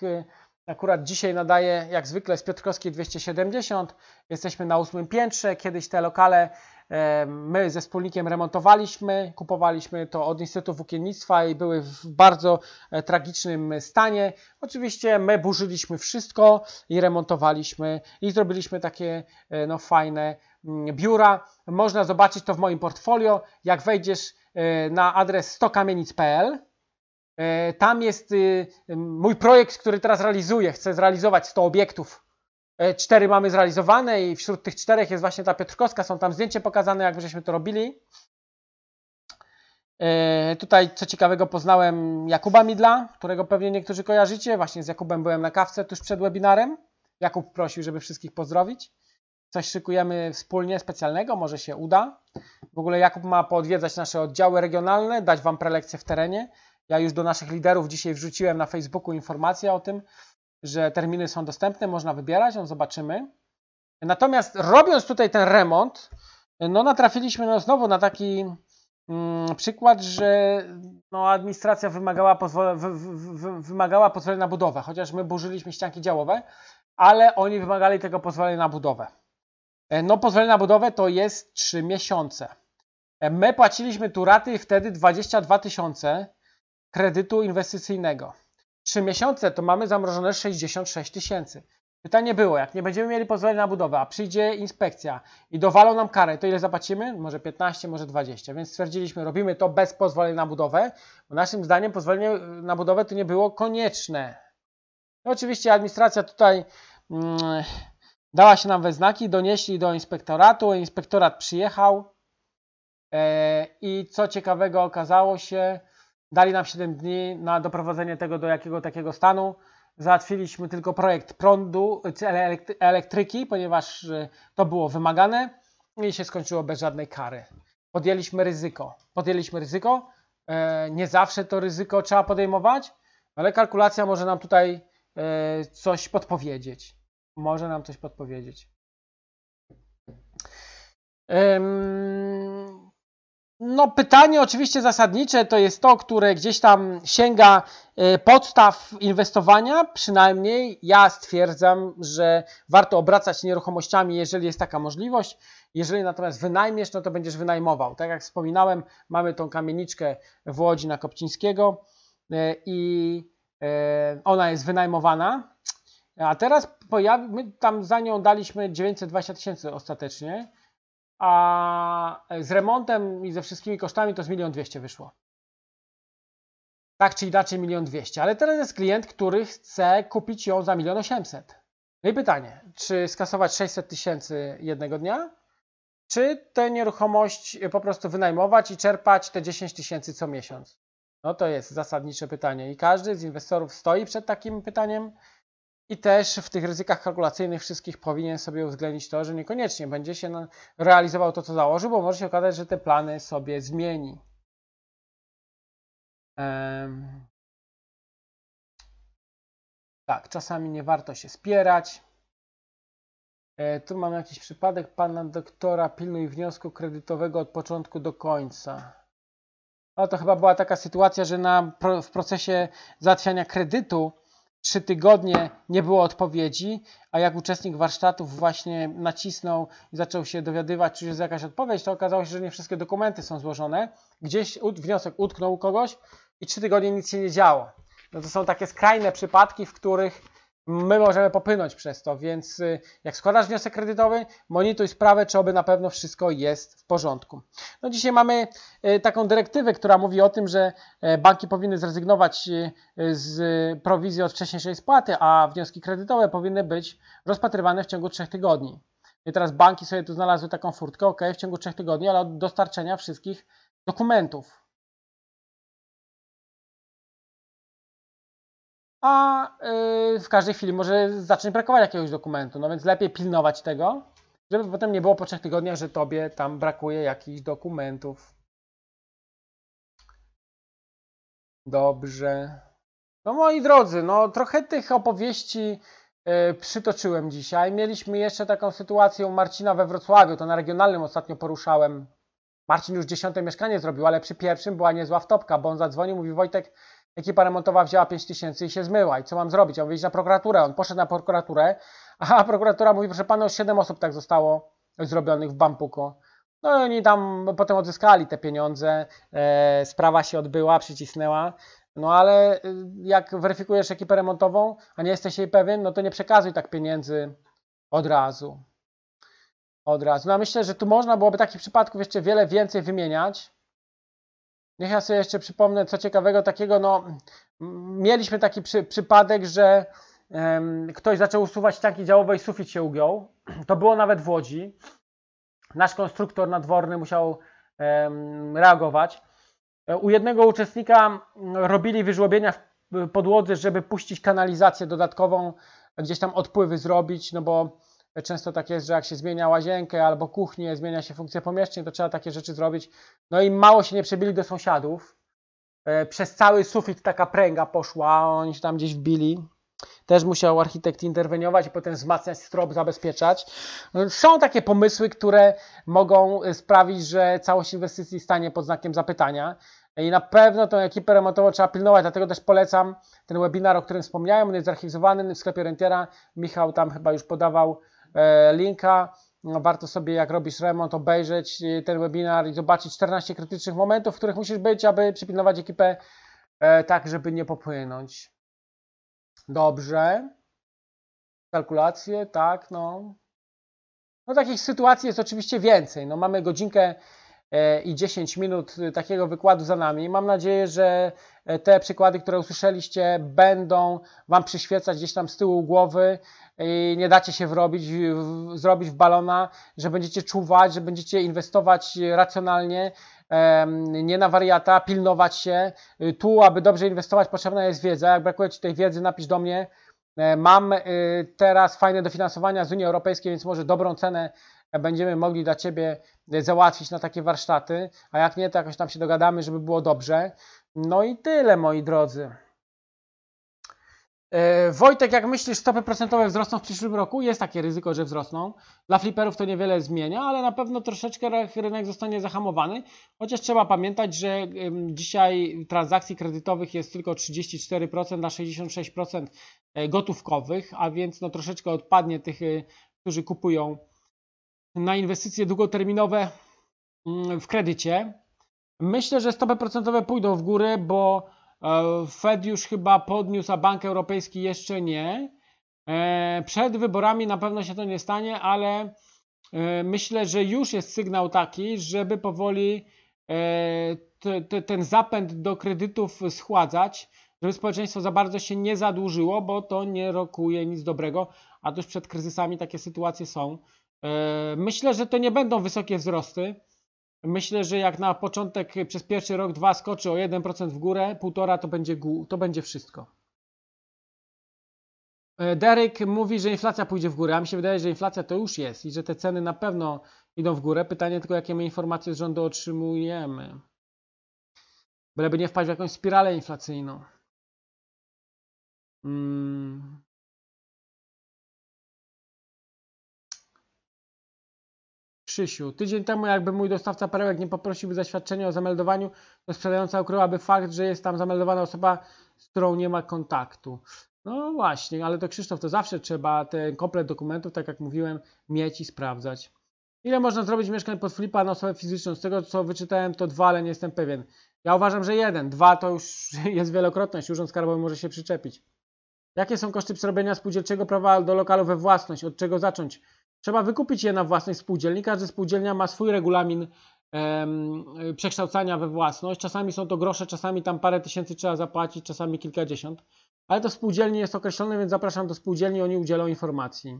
Akurat dzisiaj nadaję, jak zwykle, z Piotrkowskiej 270. Jesteśmy na ósmym piętrze. Kiedyś te lokale my ze wspólnikiem remontowaliśmy, kupowaliśmy to od Instytutu Włókiennictwa i były w bardzo e, tragicznym stanie. Oczywiście my burzyliśmy wszystko i remontowaliśmy i zrobiliśmy takie e, no, fajne mm, biura. Można zobaczyć to w moim portfolio. Jak wejdziesz e, na adres stokamienic.pl, tam jest y, mój projekt, który teraz realizuję. Chcę zrealizować 100 obiektów cztery mamy zrealizowane i wśród tych czterech jest właśnie ta Piotrkowska. Są tam zdjęcie pokazane, jak żeśmy to robili. E, tutaj, co ciekawego, poznałem Jakuba Midla, którego pewnie niektórzy kojarzycie. Właśnie z Jakubem byłem na kawce tuż przed webinarem. Jakub prosił, żeby wszystkich pozdrowić. Coś szykujemy wspólnie specjalnego, może się uda. W ogóle Jakub ma poodwiedzać nasze oddziały regionalne, dać Wam prelekcje w terenie. Ja już do naszych liderów dzisiaj wrzuciłem na Facebooku informację o tym, że terminy są dostępne, można wybierać, no zobaczymy. Natomiast robiąc tutaj ten remont, no natrafiliśmy no znowu na taki mm, przykład, że no, administracja wymagała, pozwol wy, wy, wymagała pozwolenia na budowę, chociaż my burzyliśmy ścianki działowe, ale oni wymagali tego pozwolenia na budowę. No pozwolenie na budowę to jest 3 miesiące. My płaciliśmy tu raty wtedy 22 tysiące kredytu inwestycyjnego. 3 miesiące to mamy zamrożone 66 tysięcy. Pytanie było, jak nie będziemy mieli pozwolenia na budowę, a przyjdzie inspekcja i dowalą nam karę, to ile zapłacimy? Może 15, może 20. Więc stwierdziliśmy, robimy to bez pozwolenia na budowę, bo naszym zdaniem pozwolenie na budowę to nie było konieczne. No oczywiście administracja tutaj mm, dała się nam we znaki, donieśli do inspektoratu, inspektorat przyjechał e, i co ciekawego okazało się, Dali nam 7 dni na doprowadzenie tego do jakiego takiego stanu. Załatwiliśmy tylko projekt prądu, elektryki, ponieważ y, to było wymagane i się skończyło bez żadnej kary. Podjęliśmy ryzyko. Podjęliśmy ryzyko. E, nie zawsze to ryzyko trzeba podejmować, ale kalkulacja może nam tutaj e, coś podpowiedzieć. Może nam coś podpowiedzieć. No, pytanie oczywiście zasadnicze to jest to, które gdzieś tam sięga e, podstaw inwestowania. Przynajmniej ja stwierdzam, że warto obracać nieruchomościami, jeżeli jest taka możliwość. Jeżeli natomiast wynajmiesz, no to będziesz wynajmował. Tak jak wspominałem, mamy tą kamieniczkę w Łodzi na Kopcińskiego e, i e, ona jest wynajmowana. A teraz pojawi, my tam za nią daliśmy 920 tysięcy ostatecznie, a z remontem i ze wszystkimi kosztami to z 1 200 wyszło. Tak czy inaczej 1 200. Ale teraz jest klient, który chce kupić ją za 1 800. No i pytanie, czy skasować 600 tysięcy jednego dnia, czy tę nieruchomość po prostu wynajmować i czerpać te 10 tysięcy co miesiąc? No to jest zasadnicze pytanie i każdy z inwestorów stoi przed takim pytaniem i też w tych ryzykach kalkulacyjnych wszystkich powinien sobie uwzględnić to, że niekoniecznie będzie się realizował to, co założył, bo może się okazać, że te plany sobie zmieni. Tak, czasami nie warto się spierać. E, tu mam jakiś przypadek pana doktora, pilnuj wniosku kredytowego od początku do końca. No to chyba była taka sytuacja, że na, w procesie załatwiania kredytu trzy tygodnie nie było odpowiedzi, a jak uczestnik warsztatów właśnie nacisnął i zaczął się dowiadywać, czy jest jakaś odpowiedź, to okazało się, że nie wszystkie dokumenty są złożone. Gdzieś wniosek utknął u kogoś i trzy tygodnie nic się nie działo. No to są takie skrajne przypadki, w których my możemy popłynąć przez to, więc y, jak składasz wniosek kredytowy, monituj sprawę, czy oby na pewno wszystko jest w porządku. No dzisiaj mamy y, taką dyrektywę, która mówi o tym, że y, banki powinny zrezygnować z prowizji od wcześniejszej spłaty, a wnioski kredytowe powinny być rozpatrywane w ciągu 3 tygodni. I teraz banki sobie tu znalazły taką furtkę, ok, w ciągu 3 tygodni, ale od dostarczenia wszystkich dokumentów. A y, w każdej chwili może zacząć brakować jakiegoś dokumentu. No więc lepiej pilnować tego, żeby potem nie było po trzech tygodniach, że tobie tam brakuje jakichś dokumentów. Dobrze. No moi drodzy, no trochę tych opowieści y, przytoczyłem dzisiaj. Mieliśmy jeszcze taką sytuację u Marcina we Wrocławiu, to na regionalnym ostatnio poruszałem. Marcin już dziesiąte mieszkanie zrobił, ale przy pierwszym była niezła wtopka, bo on zadzwonił, mówi Wojtek, ekipa remontowa wzięła 5 tysięcy i się zmyła. I co mam zrobić? Ja mówię, na prokuraturę. On poszedł na prokuraturę, a prokuratura mówi, proszę pana, 7 osób tak zostało zrobionych w Bampuku. No i oni tam potem odzyskali te pieniądze, e, sprawa się odbyła, przycisnęła. No ale y, jak weryfikujesz ekipę remontową, a nie jesteś jej pewien, no to nie przekazuj tak pieniędzy od razu. Od razu. No myślę, że tu można byłoby takich przypadków jeszcze wiele więcej wymieniać. Niech ja sobie jeszcze przypomnę, co ciekawego takiego, no mieliśmy taki przy, przypadek, że um, ktoś zaczął usuwać ścianki działowe i sufit się ugiął. To było nawet w Łodzi. Nasz konstruktor nadworny musiał um, reagować. U jednego uczestnika robili wyżłobienia w podłodze, żeby puścić kanalizację dodatkową, gdzieś tam odpływy zrobić, no bo Często tak jest, że jak się zmienia łazienkę albo kuchnię, zmienia się funkcja pomieszczeń, to trzeba takie rzeczy zrobić. No i mało się nie przebili do sąsiadów. E, przez cały sufit taka pręga poszła, oni się tam gdzieś wbili. Też musiał architekt interweniować i potem wzmacniać strop, zabezpieczać. No, są takie pomysły, które mogą sprawić, że całość inwestycji stanie pod znakiem zapytania. I na pewno tę ekipę remontową trzeba pilnować, dlatego też polecam ten webinar, o którym wspomniałem. On jest zarchizowany w sklepie Rentiera. Michał tam chyba już podawał E, linka. No, warto sobie, jak robisz remont, obejrzeć e, ten webinar i zobaczyć 14 krytycznych momentów, w których musisz być, aby przypilnować ekipę e, tak, żeby nie popłynąć. Dobrze. Kalkulacje, tak, no. No takich sytuacji jest oczywiście więcej. No mamy godzinkę i 10 minut takiego wykładu za nami. Mam nadzieję, że te przykłady, które usłyszeliście, będą Wam przyświecać gdzieś tam z tyłu głowy i nie dacie się wrobić, w, zrobić w balona, że będziecie czuwać, że będziecie inwestować racjonalnie, nie na wariata, pilnować się. Tu, aby dobrze inwestować, potrzebna jest wiedza. Jak brakuje Ci tej wiedzy, napisz do mnie. E, mam y, teraz fajne dofinansowania z Unii Europejskiej, więc może dobrą cenę będziemy mogli dla Ciebie załatwić na takie warsztaty, a jak nie, to jakoś tam się dogadamy, żeby było dobrze. No i tyle, moi drodzy. E, Wojtek, jak myślisz, stopy procentowe wzrosną w przyszłym roku? Jest takie ryzyko, że wzrosną. Dla fliperów to niewiele zmienia, ale na pewno troszeczkę rynek zostanie zahamowany. Chociaż trzeba pamiętać, że dzisiaj transakcji kredytowych jest tylko 34% na 66% e, gotówkowych, a więc no troszeczkę odpadnie tych, e, którzy kupują na inwestycje długoterminowe mm, w kredycie. Myślę, że stopy procentowe pójdą w górę, bo e, Fed już chyba podniósł, a Bank Europejski jeszcze nie. E, przed wyborami na pewno się to nie stanie, ale e, myślę, że już jest sygnał taki, żeby powoli ten zapęd do kredytów schładzać, żeby społeczeństwo za bardzo się nie zadłużyło, bo to nie rokuje nic dobrego, a tuż przed kryzysami takie sytuacje są. Myślę, że to nie będą wysokie wzrosty. Myślę, że jak na początek przez pierwszy rok, dwa skoczy o 1% w górę, półtora to będzie, to będzie wszystko. E, Derek mówi, że inflacja pójdzie w górę, a mi się wydaje, że inflacja to już jest i że te ceny na pewno idą w górę. Pytanie tylko, jakie my informacje z rządu otrzymujemy. Byleby nie wpaść w jakąś spiralę inflacyjną. Hmm. Krzysiu, tydzień temu jakby mój dostawca perełek nie poprosił zaświadczenia o zameldowaniu, to sprzedająca ukryłaby fakt, że jest tam zameldowana osoba, z którą nie ma kontaktu. No właśnie, ale to Krzysztof, to zawsze trzeba ten komplet dokumentów, tak jak mówiłem, mieć i sprawdzać. Ile można zrobić mieszkań pod flipa na osobę fizyczną? Z tego co wyczytałem to dwa, ale nie jestem pewien. Ja uważam, że jeden. Dwa to już jest wielokrotność. Urząd Skarbowy może się przyczepić. Jakie są koszty przerobienia spółdzielczego prawa do lokalu we własność? Od czego zacząć? Trzeba wykupić je na własność spółdzielni. Każdy spółdzielnia ma swój regulamin em, przekształcania we własność. Czasami są to grosze, czasami tam parę tysięcy trzeba zapłacić, czasami kilkadziesiąt. Ale to spółdzielni jest określone, więc zapraszam do spółdzielni, oni udzielą informacji.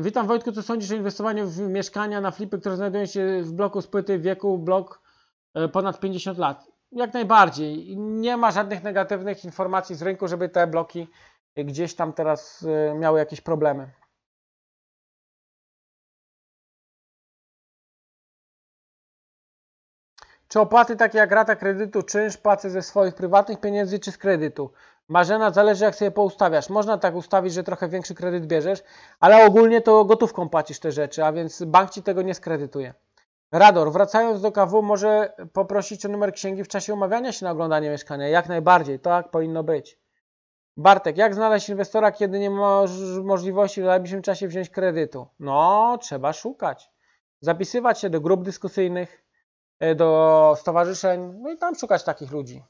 Witam Wojtku, co sądzisz o inwestowaniu w mieszkania na flipy, które znajdują się w bloku z płyty w wieku blok e, ponad 50 lat? Jak najbardziej. Nie ma żadnych negatywnych informacji z rynku, żeby te bloki gdzieś tam teraz e, miały jakieś problemy. Czy opłaty takie jak rata kredytu, czynsz płacę ze swoich prywatnych pieniędzy czy z kredytu? Marzena, zależy jak sobie poustawiasz. Można tak ustawić, że trochę większy kredyt bierzesz, ale ogólnie to gotówką płacisz te rzeczy, a więc bank ci tego nie skredytuje. Rador, wracając do KW, może poprosić o numer księgi w czasie umawiania się na oglądanie mieszkania. Jak najbardziej, tak powinno być. Bartek, jak znaleźć inwestora, kiedy nie ma możliwości w najbliższym czasie wziąć kredytu? No, trzeba szukać. Zapisywać się do grup dyskusyjnych, do stowarzyszeń, no i tam szukać takich ludzi.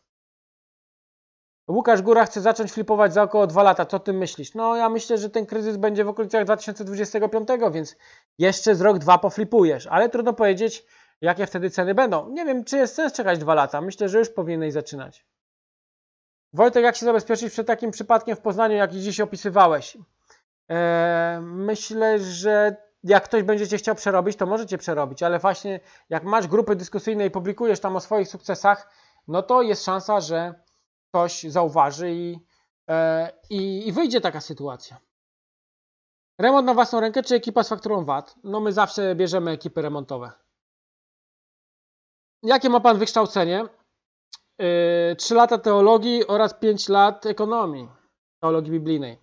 Łukasz Góra chce zacząć flipować za około 2 lata. Co ty myślisz? No ja myślę, że ten kryzys będzie w okolicach 2025, więc jeszcze z rok, dwa poflipujesz, ale trudno powiedzieć, jakie wtedy ceny będą. Nie wiem, czy jest sens czekać 2 lata. Myślę, że już powinieneś zaczynać. Wojtek, jak się zabezpieczyć przed takim przypadkiem w Poznaniu, jaki dziś opisywałeś? Eee, myślę, że jak ktoś będzie cię chciał przerobić, to możecie przerobić, ale właśnie jak masz grupy dyskusyjne i publikujesz tam o swoich sukcesach, no to jest szansa, że ktoś zauważy i, e, i, i wyjdzie taka sytuacja. Remont na własną rękę czy ekipa z fakturą VAT? No my zawsze bierzemy ekipy remontowe. Jakie ma Pan wykształcenie? Yy, 3 lata teologii oraz 5 lat ekonomii, teologii biblijnej.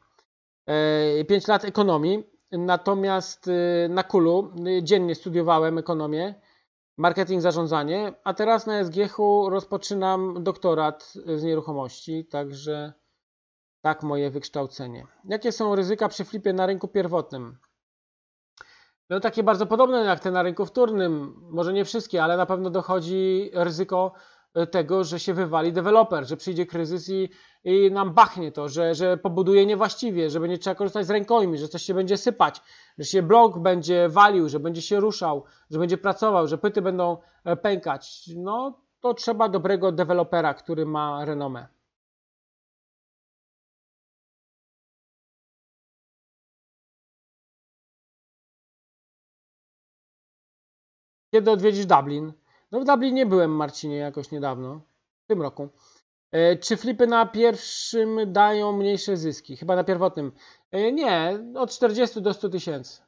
Yy, 5 lat ekonomii. Natomiast y, na Kulu y, dziennie studiowałem ekonomię, marketing, zarządzanie, a teraz na SGH rozpoczynam doktorat z nieruchomości, także tak moje wykształcenie. Jakie są ryzyka przy flipie na rynku pierwotnym? No takie bardzo podobne jak te na rynku wtórnym, może nie wszystkie, ale na pewno dochodzi ryzyko tego, że się wywali deweloper, że przyjdzie kryzys i, i nam bachnie to, że, że pobuduje niewłaściwie, że będzie trzeba korzystać z rękojmi, że coś się będzie sypać, że się blok będzie walił, że będzie się ruszał, że będzie pracował, że pyty będą e, pękać. No to trzeba dobrego dewelopera, który ma renomę. Kiedy odwiedzisz Dublin? No w Dublinie byłem, Marcinie, jakoś niedawno, w tym roku. E, czy flipy na pierwszym dają mniejsze zyski? Chyba na pierwotnym. E, nie, od 40 do 100 tysięcy.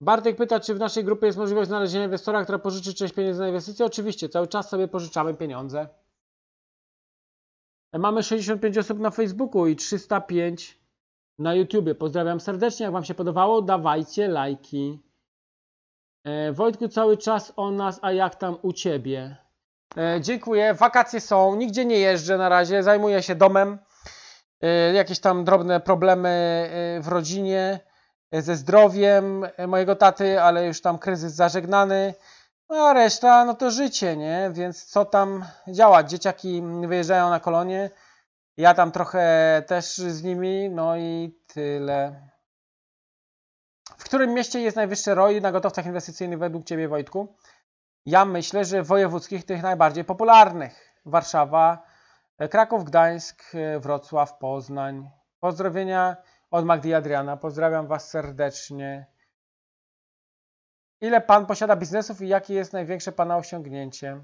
Bartek pyta, czy w naszej grupie jest możliwość znalezienia inwestora, która pożyczy część pieniędzy na inwestycje? Oczywiście, cały czas sobie pożyczamy pieniądze. E, mamy 65 osób na Facebooku i 305 na YouTubie. Pozdrawiam serdecznie. Jak Wam się podobało, dawajcie lajki. E, Wojtku, cały czas o nas, a jak tam u Ciebie? E, dziękuję. Wakacje są, nigdzie nie jeżdżę na razie, zajmuję się domem. E, jakieś tam drobne problemy w rodzinie. ze zdrowiem mojego taty, ale już tam kryzys zażegnany. No a reszta, no to życie, nie? Więc co tam działać? Dzieciaki wyjeżdżają na kolonie, ja tam trochę też z nimi, no i tyle. W którym mieście jest najwyższy ROI na gotowcach inwestycyjnych według Ciebie, Wojtku? Ja myślę, że wojewódzkich tych najbardziej popularnych. Warszawa, Kraków, Gdańsk, Wrocław, Poznań. Pozdrowienia od Magdy i Adriana. Pozdrawiam Was serdecznie. Ile Pan posiada biznesów i jakie jest największe Pana osiągnięcie?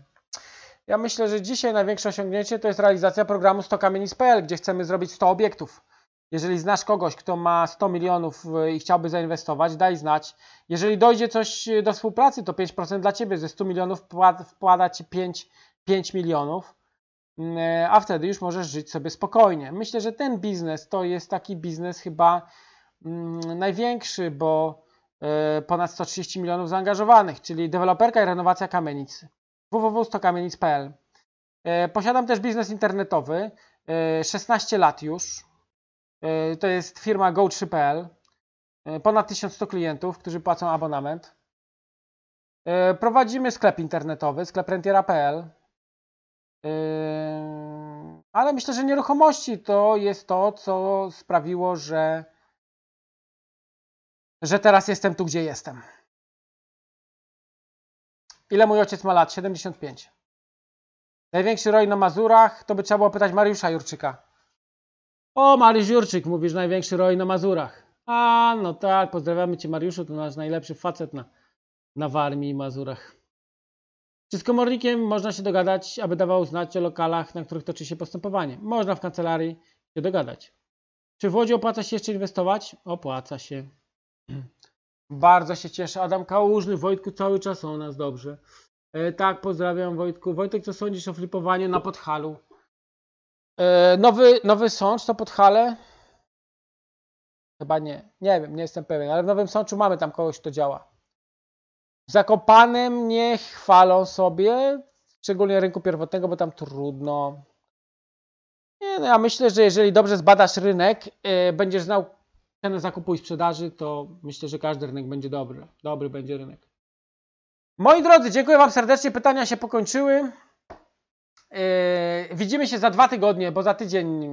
Ja myślę, że dzisiaj największe osiągnięcie to jest realizacja programu 100 kamienic.pl, gdzie chcemy zrobić 100 obiektów. Jeżeli znasz kogoś, kto ma 100 milionów i chciałby zainwestować, daj znać. Jeżeli dojdzie coś do współpracy, to 5% dla Ciebie. Ze 100 milionów wkłada Ci 5, 5 milionów, a wtedy już możesz żyć sobie spokojnie. Myślę, że ten biznes to jest taki biznes chyba mm, największy, bo e, ponad 130 milionów zaangażowanych, czyli deweloperka i renowacja kamienicy www.stokamienic.pl. E, posiadam też biznes internetowy, 16 e, lat już. E, to jest firma go3.pl. Ponad 1100 klientów, którzy płacą abonament. Prowadzimy sklep internetowy, sklep rentiera.pl. Ale myślę, że nieruchomości to jest to, co sprawiło, że, że teraz jestem tu, gdzie jestem. Ile mój ojciec ma lat? 75. Największy roj na Mazurach? To by trzeba było pytać Mariusza Jurczyka. O, Mariusz Jurczyk, mówisz największy roj na Mazurach. A, no tak, pozdrawiamy Cię Mariuszu, to nasz najlepszy facet na, na Warmii i Mazurach. Czy z komornikiem można się dogadać, aby dawał znać o lokalach, na których toczy się postępowanie? Można w kancelarii się dogadać. Czy w Łodzi opłaca się jeszcze inwestować? Opłaca się. Bardzo się cieszę. Adam Kałużny, Wojtku, cały czas o nas dobrze. E, tak, pozdrawiam Wojtku. Wojtek, co sądzisz o flipowaniu na Podhalu? E, nowy, nowy sącz to Podhale? Chyba nie. Nie wiem, nie jestem pewien, ale w Nowym Sączu mamy tam kogoś, kto działa. W Zakopanem nie chwalą sobie, szczególnie rynku pierwotnego, bo tam trudno. Nie, no ja myślę, że jeżeli dobrze zbadasz rynek, yy, będziesz znał cenę zakupu i sprzedaży, to myślę, że każdy rynek będzie dobry. Dobry będzie rynek. Moi drodzy, dziękuję Wam serdecznie. Pytania się pokończyły. Yy, widzimy się za dwa tygodnie, bo za tydzień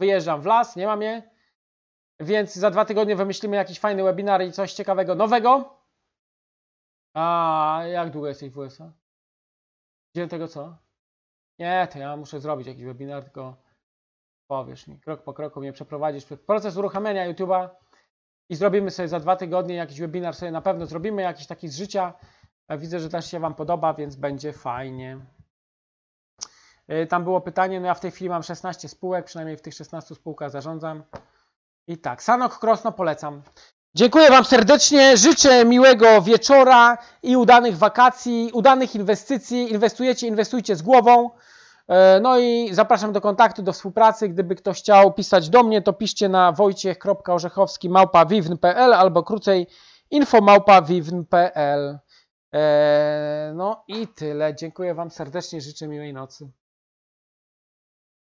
wyjeżdżam w las, nie mam je. Więc za dwa tygodnie wymyślimy jakiś fajny webinar i coś ciekawego, nowego. A jak długo jesteś w USA? Gdzie tego co? Nie, to ja muszę zrobić jakiś webinar, tylko powiesz mi, krok po kroku mnie przeprowadzisz przez proces uruchamiania YouTube'a i zrobimy sobie za dwa tygodnie jakiś webinar, sobie na pewno zrobimy jakiś taki z życia. Widzę, że też się Wam podoba, więc będzie fajnie. Y, tam było pytanie, no ja w tej chwili mam 16 spółek, przynajmniej w tych 16 spółkach zarządzam. I tak, Sanok Krosno polecam. Dziękuję Wam serdecznie, życzę miłego wieczora i udanych wakacji, udanych inwestycji. Inwestujecie, inwestujcie z głową. E, no i zapraszam do kontaktu, do współpracy. Gdyby ktoś chciał pisać do mnie, to piszcie na wojciech.orzechowski małpa.wiwn.pl albo krócej info małpa.wiwn.pl. E, no i tyle. Dziękuję Wam serdecznie, życzę miłej nocy.